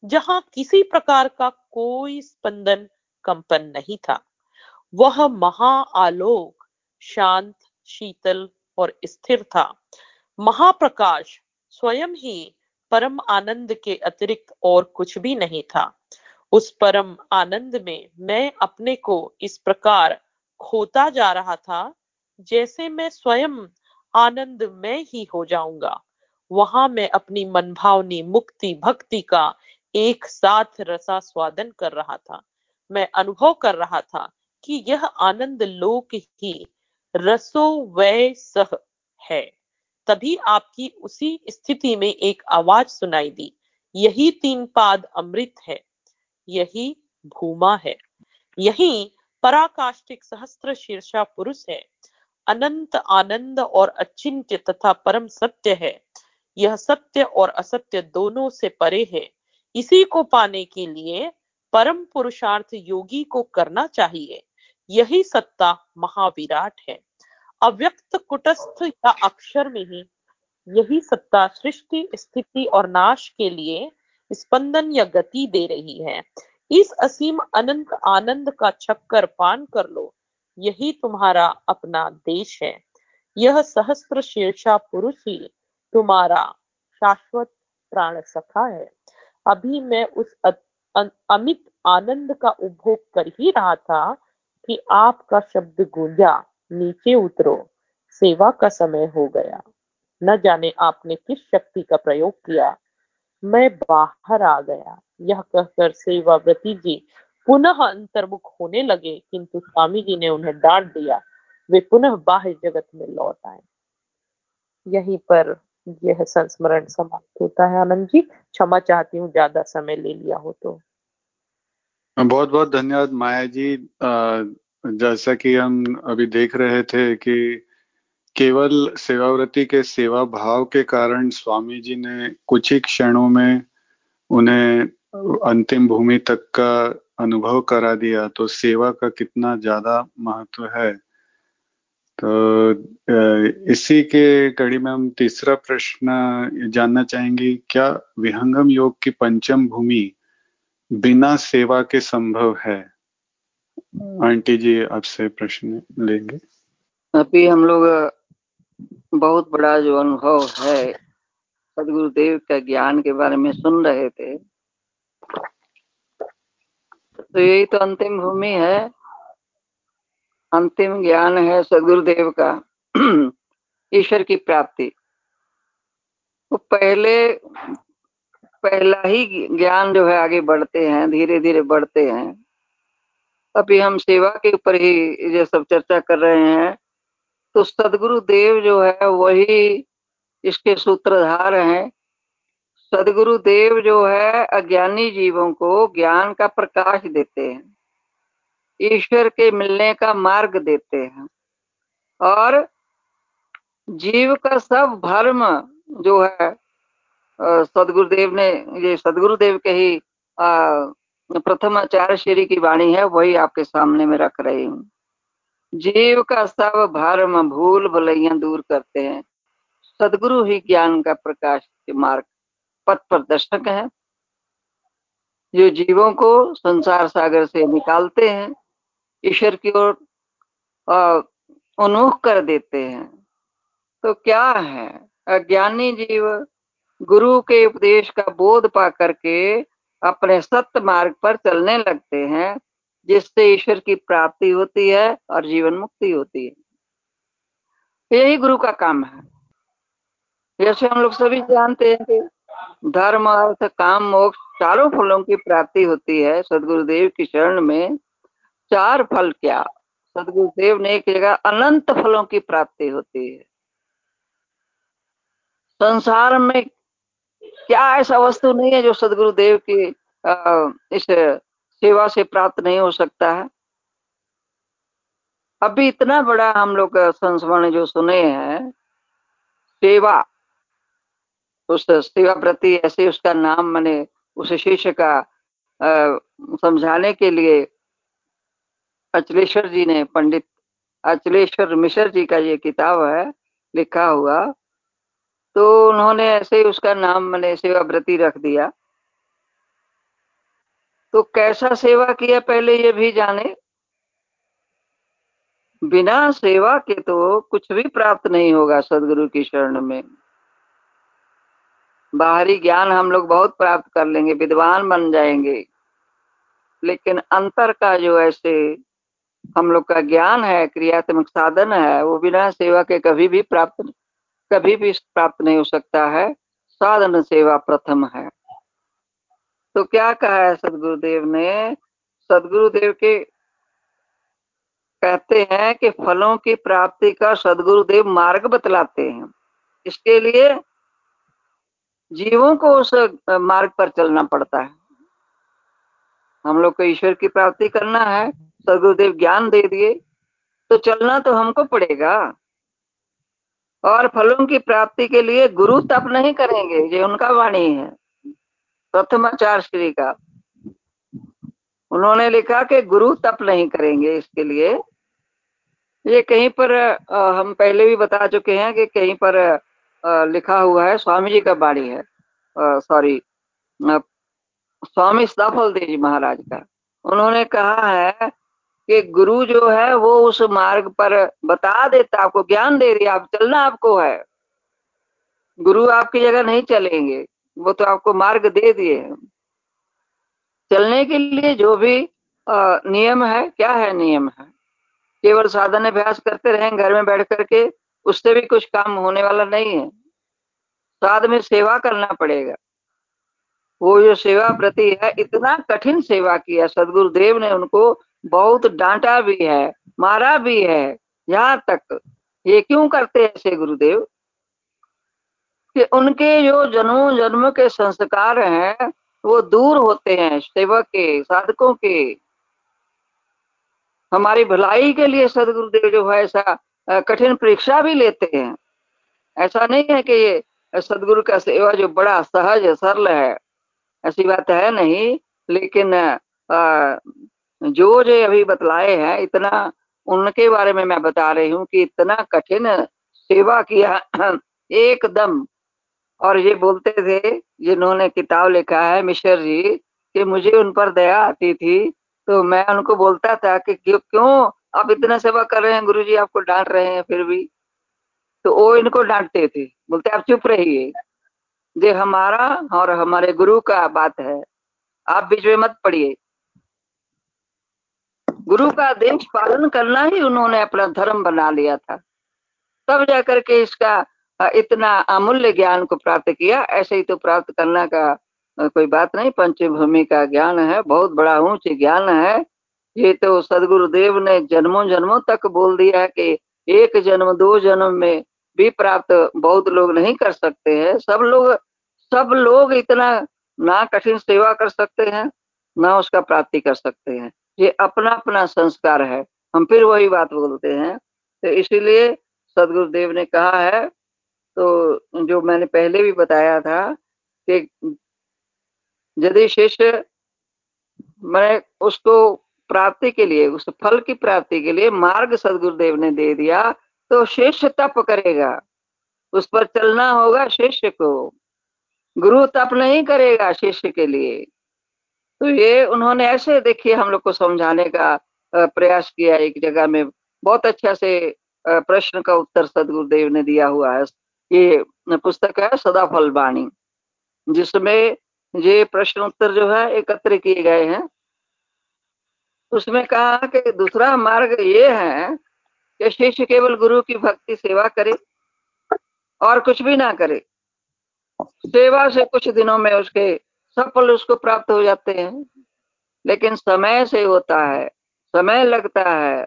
जहाँ किसी प्रकार का कोई स्पंदन कंपन नहीं था। वह महा आलोक शांत, शीतल और स्थिर था। महाप्रकाश स्वयं ही परम आनंद के अतिरिक्त और कुछ भी नहीं था। उस परम आनंद में मैं अपने को इस प्रकार खोता जा रहा था जैसे मैं स्वयं आनंद में ही हो जाऊँगा। वहाँ मैं अपनी मनभावनी, मुक्ति, भक्ति का एक साथ रसा स्वादन कर रहा था। मैं अनुभव कर रहा था कि यह आनंद लोक ही रसो वय सह है। तभी आपकी उसी स्थिति में एक आवाज़ सुनाई दी। यही तीन पाद अमृत है, यही भूमा है, यही पराकाष्टिक सहस्त्र शीर्षा पुरुष है। अनंत आनंद और अचिंत्य तथा परम सत्य है। यह सत्य और असत्य दोनों से परे है। इसी को पाने के लिए परम पुरुषार्थ योगी को करना चाहिए। यही सत्ता महाविराट है। अव्यक्त कुटस्थ या अक्षर में ही यही सत्ता सृष्टि, स्थिति और नाश के लिए स्पंदन या गति दे रही है। इस असीम अनंत आनंद का छक्कर पान कर लो। यही तुम्हारा अपना देश है। यह सहस्त्र शीर्षा पुरुष ही तुम्हारा शाश्वत प्राण सखा है। अभी मैं उस अमित आनंद का उपभोग कर ही रहा था कि आपका शब्द गूंजा, नीचे उतरो, सेवा का समय हो गया। न जाने आपने किस शक्ति का प्रयोग किया। मैं बाहर आ गया। यह कहकर सेवा व्रती जी पुनः अंतर्मुख होने लगे, किंतु स्वामी जी ने उन्हें डांट दिया। वे पुनः बाह्य जगत में लौट आए। यहीं पर यह संस्मरण समाप्त होता है। आनंद जी, क्षमा चाहती हूँ, ज़्यादा समय ले लिया हो तो। बहुत बहुत धन्यवाद माया जी। जैसा कि हम अभी देख रहे थे कि केवल सेवाव्रति के सेवा भाव के कारण स्वामी जी ने कुछ ही क्षणों में उन्हें अंतिम भूमि तक का अनुभव करा दिया तो सेवा का कितना ज़्यादा महत्व है। तो इसी के कड़ी में हम तीसरा प्रश्न जानना चाहेंगे, क्या विहंगम योग की पंचम भूमि बिना सेवा के संभव है? आंटी जी आपसे प्रश्न लेंगे। अभी हम लोग बहुत बड़ा जो अनुभव है, सदगुरुदेव का ज्ञान के बारे में सुन रहे थे। तो यही तो अंतिम भूमि है। अंतिम ज्ञान है सदगुरुदेव का, ईश्वर की प्राप्ति। वो पहले, पहला ही ज्ञान जो है आगे बढ़ते हैं धीरे धीरे बढ़ते हैं। अभी हम सेवा के ऊपर ही ये सब चर्चा कर रहे हैं। तो सदगुरु देव जो है, वही इसके सूत्रधार हैं। सदगुरु देव जो है, अज्ञानी जीवों को ज्ञान का प्रकाश देते हैं। ईश्वर के मिलने का मार्ग देते हैं। और जीव का सब धर्म जो है सदगुरुदेव ने, ये सदगुरुदेव के ही प्रथम आचार्य श्री की वाणी है, वही आपके सामने में रख रही हूँ। जीव का सब भरम भूल भलैया दूर करते हैं। सदगुरु ही ज्ञान का प्रकाश के मार्ग, पथ प्रदर्शक है। जो जीवों को संसार सागर से निकालते हैं ईश्वर की ओर उन्मुख कर देते हैं। तो क्या है? अज्ञानी जीव गुरु के उपदेश का बोध पा करके अपने सत्य मार्ग पर चलने लगते हैं, जिससे ईश्वर की प्राप्ति होती है और जीवन मुक्ति होती है। यही गुरु का काम है। जैसे हम लोग सभी जानते हैं कि धर्म, अर्थ, काम, मोक्ष, चारों फलों की प्राप्ति होती है। सदगुरुदेव की शरण में चार फल क्या? सदगुरुदेव ने एक जगह अनंत फलों की प्राप्ति होती है। संसार में क्या ऐसा वस्तु नहीं है जो सदगुरुदेव की इस सेवा से प्राप्त नहीं हो सकता है? अभी इतना बड़ा हम लोग संस्मरण जो सुने हैं, सेवा, उस सेवा प्रति ऐसे उसका नाम मैंने उस शिष्य का समझाने के लिए अचलेश्वर जी ने, पंडित अचलेश्वर मिश्र जी का ये किताब है, लिखा हुआ। तो उन्होंने ऐसे ही उसका नाम मैंने सेवा व्रति रख दिया। तो कैसा सेवा किया पहले ये भी जाने? बिना सेवा के तो कुछ भी प्राप्त नहीं होगा सदगुरु की शरण में। बाहरी ज्ञान हम लोग बहुत प्राप्त कर लेंगे, विद्वान बन जाएँगे। लेकिन अंतर का जो ऐसे हम लोग का ज्ञान है क्रियात्मक साधन है, वो बिना सेवा के कभी भी प्राप्त कभी भी प्राप्त नहीं हो सकता है। साधन सेवा प्रथम है। तो क्या कहा है सदगुरुदेव ने? सदगुरुदेव के कहते हैं कि फलों की प्राप्ति का सदगुरुदेव मार्ग बतलाते हैं। इसके लिए जीवों को उस मार्ग पर चलना पड़ता है। हम लोग को ईश्वर की प्राप्ति करना है। सदगुरुदेव ज्ञान दे दिए तो चलना तो हमको पड़ेगा। और फलों की प्राप्ति के लिए गुरु तप नहीं करेंगे, ये उनका वाणी है। प्रथमाचार्य श्री का। उन्होंने लिखा कि गुरु तप नहीं करेंगे इसके लिए। ये कहीं पर हम पहले भी बता चुके हैं कि कहीं पर लिखा हुआ है, स्वामी जी का बाणी है। सॉरी स्वामी सफल देव जी महाराज का। उन्होंने कहा है कि गुरु जो है वो उस मार्ग पर बता देता, आपको ज्ञान दे दिया आप चलना आपको है। गुरु आपकी जगह नहीं चलेंगे, वो तो आपको मार्ग दे दिए चलने के लिए जो भी नियम है, क्या है नियम है? केवल साधन अभ्यास करते रहें, घर में बैठ करके, उससे भी कुछ काम होने वाला नहीं है। साध में सेवा करना पड़ेगा। वो जो सेवा प्रति है, इतना कठिन सेवा किया सदगुरुदेव ने उनको बहुत डांटा भी है, मारा भी है, यहाँ तक। ये क्यों करते ऐसे गुरुदेव? कि उनके जो जन्मों, जन्म के संस्कार हैं, वो दूर होते हैं सेवक के, साधकों के। हमारी भलाई के लिए सदगुरुदेव जो है, ऐसा कठिन परीक्षा भी लेते हैं। ऐसा नहीं है कि ये सदगुरु का सेवा जो बड़ा सहज, सरल है। ऐसी बात है नहीं, लेकिन जो जो अभी बतलाए हैं, इतना उनके बारे में मैं बता रही हूँ कि इतना कठिन सेवा किया एकदम। और ये बोलते थे, जिन्होंने किताब लिखा है मिश्र जी, कि मुझे उन पर दया आती थी। तो मैं उनको बोलता था कि क्यों क्यों आप इतना सेवा कर रहे हैं गुरु जी आपको डांट रहे हैं फिर भी? तो वो इनको डांटते थे। बोलते, आप चुप रहिए। ये हमारा और हमारे गुरु का बात है। आप बीच में मत पड़िए। गुरु का आदेश पालन करना ही उन्होंने अपना धर्म बना लिया था। तब जाकर के इसका इतना अमूल्य ज्ञान को प्राप्त किया। ऐसे ही तो प्राप्त करना का कोई बात नहीं। पंचभूमि का ज्ञान है, बहुत बड़ा ऊंच ज्ञान है। ये तो सदगुरुदेव ने जन्मों जन्मों तक बोल दिया कि एक जन्म, दो जन्म में भी प्राप्त बहुत लोग नहीं कर सकते हैं। सब लोग सब लोग इतना ना कठिन सेवा कर सकते हैं, ना उसका प्राप्ति कर सकते हैं। ये अपना अपना संस्कार है। हम फिर वही बात बोलते हैं। तो इसीलिए सदगुरुदेव ने कहा है तो जो मैंने पहले भी बताया था कि यदि शिष्य मैं उसको प्राप्ति के लिए, उस फल की प्राप्ति के लिए मार्ग सदगुरुदेव ने दे दिया तो शिष्य तप करेगा। उस पर चलना होगा शिष्य को। गुरु तप नहीं करेगा शिष्य के लिए। तो ये उन्होंने ऐसे देखिए हम लोग को समझाने का प्रयास किया एक जगह में। बहुत अच्छा से प्रश्न का उत्तर सदगुरुदेव ने दिया हुआ है। ये पुस्तक है सदा फल वाणी, जिसमें ये प्रश्न उत्तर जो है एकत्र किए गए हैं। उसमें कहा कि दूसरा मार्ग ये है कि शिष्य केवल गुरु की भक्ति सेवा करे और कुछ भी ना करे। सेवा से कुछ दिनों में उसके सफल उसको प्राप्त हो जाते हैं। लेकिन समय से होता है, समय लगता है।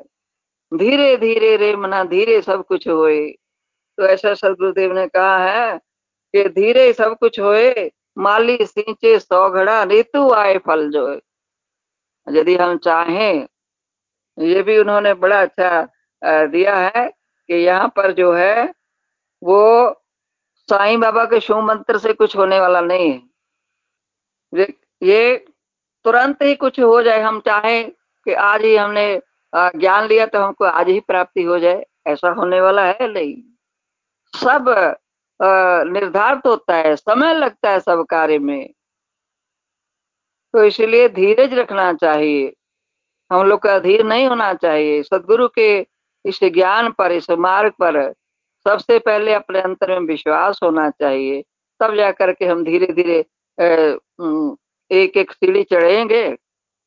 धीरे धीरे रे मना, धीरे सब कुछ होए। तो ऐसा सदगुरुदेव ने कहा है कि धीरे सब कुछ होए, माली सींचे सौ घड़ा, ऋतु आए फल जो यदि हम चाहें, ये भी उन्होंने बड़ा अच्छा दिया है कि यहाँ पर जो है, वो साईं बाबा के शुभ मंत्र से कुछ होने वाला नहीं है। ये तुरंत ही कुछ हो जाए, हम चाहें कि आज ही हमने ज्ञान लिया तो हमको आज ही प्राप्ति हो जाए, ऐसा होने वाला है नहीं। सब निर्धारित होता है, समय लगता है सब कार्य में। तो इसलिए धीरज रखना चाहिए। हम लोग का अधीर नहीं होना चाहिए। सदगुरु के इस ज्ञान पर, इस मार्ग पर सबसे पहले अपने अंतर में विश्वास होना चाहिए। तब जाकर के हम धीरे धीरे एक एक सीढ़ी चढ़ेंगे।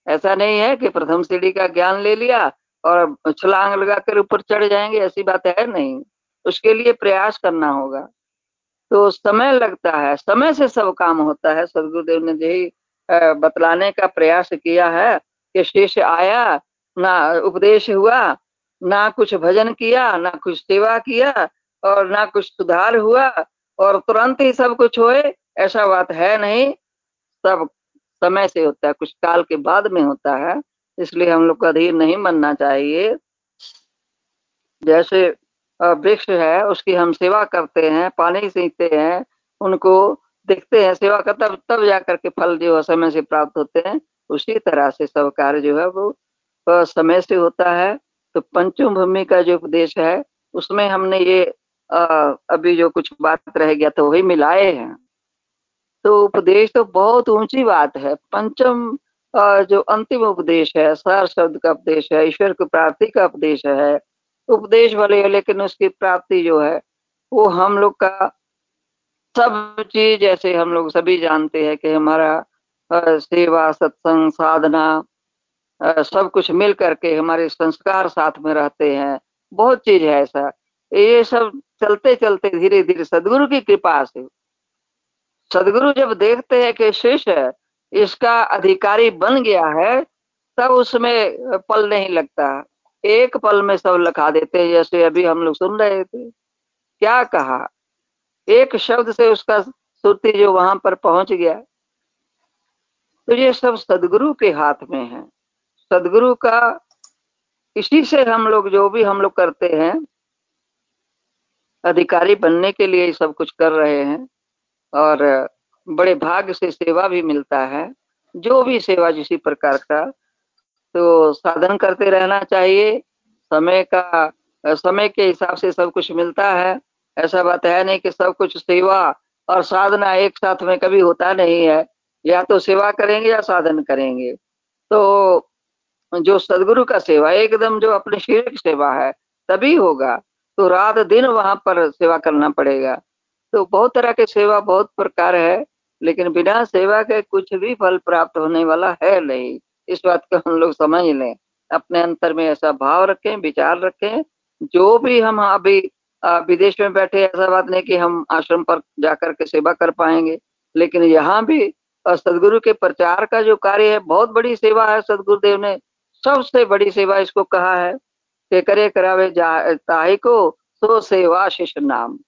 ऐसा नहीं है कि प्रथम सीढ़ी का ज्ञान ले लिया और छलांग लगाकर ऊपर चढ़ जाएँगे, ऐसी बात है नहीं। उसके लिए प्रयास करना होगा। तो समय लगता है, समय से सब काम होता है। सदगुरुदेव ने यही बतलाने का प्रयास किया है कि शेष आया, ना उपदेश हुआ, ना कुछ भजन किया, ना कुछ सेवा किया और ना कुछ सुधार हुआ और तुरंत ही सब कुछ होए। ऐसा बात है नहीं। सब समय से होता है, कुछ काल के बाद में होता है, इसलिए हम लोग का अधीर नहीं बनना चाहिए। जैसे वृक्ष है, उसकी हम सेवा करते हैं, पानी सींचते हैं, उनको देखते हैं, सेवा का तब तब जाकर के फल जो है समय से प्राप्त होते हैं। उसी तरह से सब कार्य जो है वो समय से होता है। तो पंचम भूमि का जो उपदेश है, उसमें हमने ये अभी जो कुछ बात रह गया तो वही मिलाए हैं। तो उपदेश तो बहुत ऊँची बात है। पंचम जो अंतिम उपदेश है, सार शब्द का उपदेश है, ईश्वर की प्राप्ति का उपदेश है। उपदेश वाले है, लेकिन उसकी प्राप्ति जो है, वो हम लोग का सब चीज़ जैसे हम लोग सभी जानते हैं कि हमारा सेवा, सत्संग, साधना सब कुछ मिल करके हमारे संस्कार साथ में रहते हैं। बहुत चीज़ है ऐसा। ये सब चलते चलते धीरे धीरे सदगुरु की कृपा से सदगुरु जब देखते हैं कि शिष्य इसका अधिकारी बन गया है, तब उसमें पल नहीं लगता। एक पल में सब लिखा देते हैं, जैसे अभी हम लोग सुन रहे थे। क्या कहा? एक शब्द से उसका सुरती जो वहाँ पर पहुँच गया। तो ये सब सदगुरु के हाथ में है। सदगुरु का इसी से हम लोग जो भी हम लोग करते हैं, अधिकारी बनने के लिए सब कुछ कर रहे हैं। और बड़े भाग्य से सेवा भी मिलता है। जो भी सेवा जिसी प्रकार का तो साधन करते रहना चाहिए। समय का, समय के हिसाब से सब कुछ मिलता है। ऐसा बात है नहीं कि सब कुछ सेवा और साधना एक साथ में कभी होता नहीं है। या तो सेवा करेंगे या साधन करेंगे। तो जो सदगुरु का सेवा, एकदम जो अपने शरीर की सेवा है, तभी होगा। तो रात दिन वहाँ पर सेवा करना पड़ेगा। तो बहुत तरह के सेवा बहुत प्रकार है, लेकिन बिना सेवा के कुछ भी फल प्राप्त होने वाला है नहीं। इस बात को हम लोग समझ लें। अपने अंतर में ऐसा भाव रखें, विचार रखें। जो भी हम अभी विदेश में बैठे, ऐसा बात नहीं कि हम आश्रम पर जाकर के सेवा कर पाएँगे। लेकिन यहाँ भी सदगुरु के प्रचार का जो कार्य है, बहुत बड़ी सेवा है सदगुरुदेव ने। सबसे बड़ी सेवा इसको कहा है। के करे करावे ताही को सो सेवा शिष्य नाम।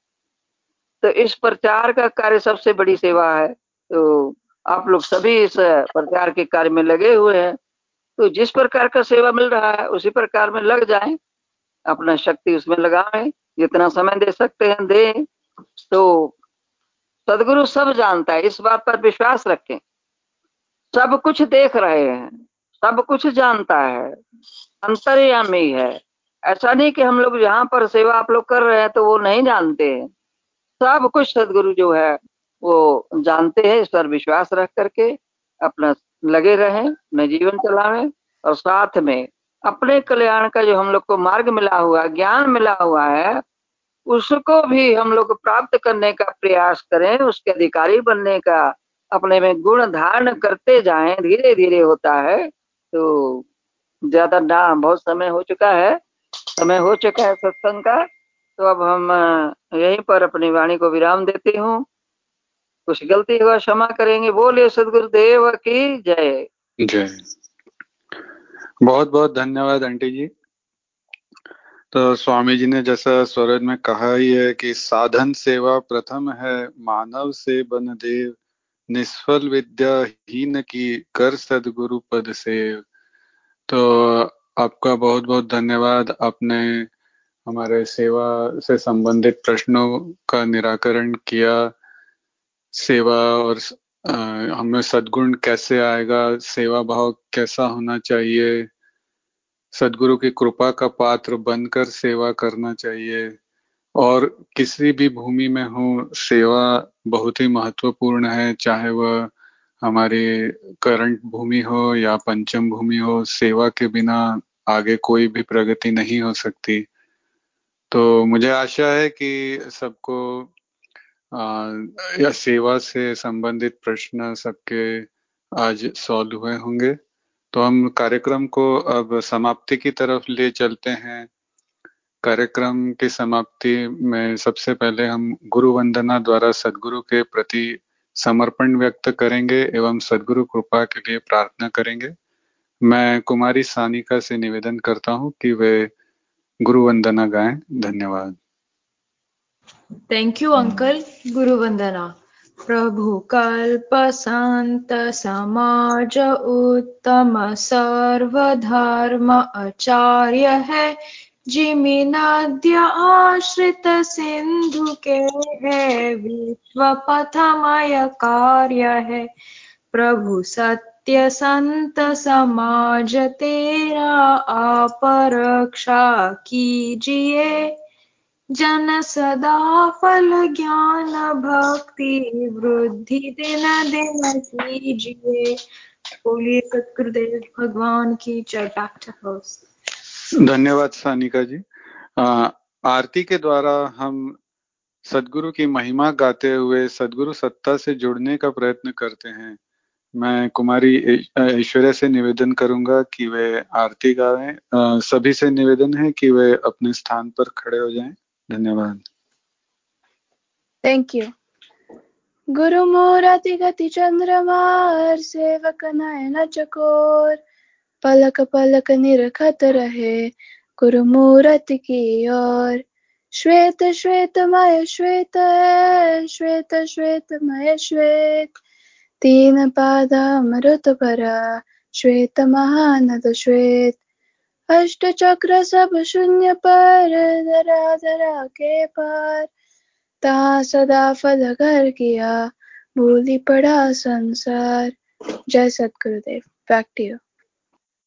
तो इस प्रचार का कार्य सबसे बड़ी सेवा है। तो आप लोग सभी इस प्रचार के कार्य में लगे हुए हैं। तो जिस प्रकार का सेवा मिल रहा है, उसी प्रकार में लग जाएँ। अपना शक्ति उसमें लगाएँ, जितना समय दे सकते हैं, दें। तो सदगुरु सब जानता है, इस बात पर विश्वास रखें। सब कुछ देख रहे हैं, सब कुछ जानता है, अंतर्यामी है। ऐसा नहीं कि हम लोग यहाँ पर सेवा आप लोग कर रहे हैं तो वो नहीं जानते। हैं सब कुछ सदगुरु जो है, वो जानते हैं, इस पर विश्वास रख करके अपना लगे रहें, अपने जीवन चलावें और साथ में अपने कल्याण का जो हम लोग को मार्ग मिला हुआ, ज्ञान मिला हुआ है, उसको भी हम लोग प्राप्त करने का प्रयास करें, उसके अधिकारी बनने का अपने में गुण धारण करते जाएँ धीरे धीरे होता है तो ज़्यादा ना, बहुत समय हो चुका है, समय हो चुका है सत्संग का तो अब हम यहीं पर अपनी वाणी को विराम देती हूँ। कुछ गलती हुआ क्षमा करेंगे। बोलिए, सदगुरुदेव की जय। जय। बहुत बहुत धन्यवाद, आंटी जी। तो स्वामी जी ने जैसा स्वरज में कहा ही है कि साधन सेवा प्रथम है, मानव से बन देव, निष्फल विद्या हीन की कर सदगुरु पद सेव। तो आपका बहुत बहुत धन्यवाद। आपने हमारे सेवा से संबंधित प्रश्नों का निराकरण किया, सेवा और हमें सदगुण कैसे आएगा, सेवा भाव कैसा होना चाहिए, सदगुरु की कृपा का पात्र बनकर सेवा करना चाहिए, और किसी भी भूमि में हो, सेवा बहुत ही महत्वपूर्ण है, चाहे वह हमारी करंट भूमि हो या पंचम भूमि हो, सेवा के बिना आगे कोई भी प्रगति नहीं हो सकती। तो मुझे आशा है कि सबको या सेवा से संबंधित प्रश्न सबके आज सॉल्व हुए होंगे। तो हम कार्यक्रम को अब समाप्ति की तरफ़ ले चलते हैं। कार्यक्रम की समाप्ति में सबसे पहले हम गुरु वंदना द्वारा सदगुरु के प्रति समर्पण व्यक्त करेंगे एवं सदगुरु कृपा के लिए प्रार्थना करेंगे। मैं कुमारी सानिका से निवेदन करता हूँ कि वे गुरु वंदना गाएँ धन्यवाद। थैंक यू अंकल गुरु वंदना। प्रभु कल्प संत समाज उत्तम सर्वधर्म आचार्य है जिमिनाद्य आश्रित सिंधु के है विश्व पथमय कार्य है। प्रभु सत्य संत समाज तेरा आप रक्षा कीजिए जन सदा फल ज्ञान भक्ति वृद्धि दिन दिन कीजिए बोलिए सतगुरुदेव भगवान की जय। बैक धन्यवाद सानिका जी। आरती के द्वारा हम सदगुरु की महिमा गाते हुए सदगुरु सत्ता से जुड़ने का प्रयत्न करते हैं। मैं कुमारी ऐश्वर्या से निवेदन करूँगा कि वे आरती गाएँ सभी से निवेदन है कि वे अपने स्थान पर खड़े हो जाएँ। धन्यवाद। थैंक यू गुरु मोराति गति चंद्रमार सेवक नयन चकोर। पलक पलक निरखत रहे गुरु मूर्ति की ओर। श्वेत श्वेत मय, श्वेत श्वेत श्वेत मय श्वेत श्वेत। महानद श्वेत। अष्ट चक्र सब शून्य पर धरा धरा के पार। ता सदा फल घर किया, भूली पड़ा संसार। जय सतगुरुदेव बैक टू यू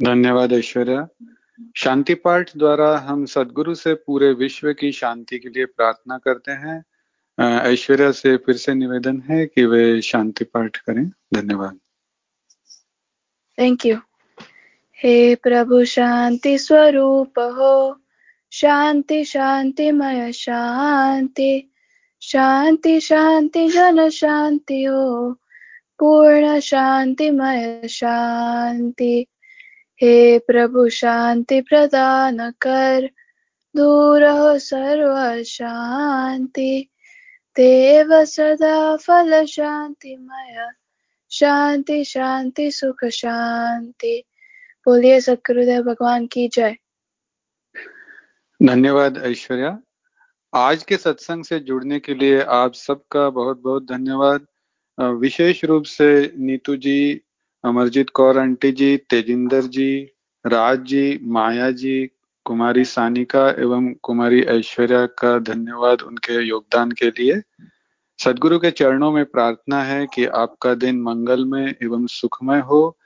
धन्यवाद ऐश्वर्या। शांति पाठ द्वारा हम सदगुरु से पूरे विश्व की शांति के लिए प्रार्थना करते हैं। ऐश्वर्या से फिर से निवेदन है कि वे शांति पाठ करें। धन्यवाद। थैंक यू हे प्रभु, शांति स्वरूप हो। शांति, शांतिमय शांति। शांति शांति, जन शांति हो। पूर्ण शांतिमय शांति। हे प्रभु, शांति प्रदान कर। दूर हो सर्व शांति। देव सदा फल शांतिमय। शांति शांति, सुख, शांति। बोलिए सतगुरुदेव, भगवान की जय। धन्यवाद ऐश्वर्या। आज के सत्संग से जुड़ने के लिए आप सबका बहुत बहुत धन्यवाद विशेष रूप से नीतू जी, अमरजीत कौर आंटी जी, तेजिंदर जी, राज जी, माया जी कुमारी सानिका एवं कुमारी ऐश्वर्या का धन्यवाद उनके योगदान के लिए। सदगुरु के चरणों में प्रार्थना है कि आपका दिन मंगलमय एवं सुखमय हो।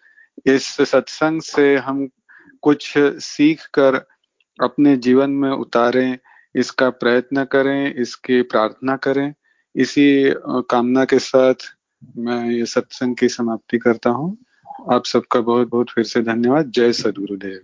इस सत्संग से हम कुछ सीख कर अपने जीवन में उतारें, इसका प्रयत्न करें, इसकी प्रार्थना करें। इसी कामना के साथ मैं ये सत्संग की समाप्ति करता हूँ। आप सबका बहुत बहुत फिर से धन्यवाद। जय सदगुरुदेव।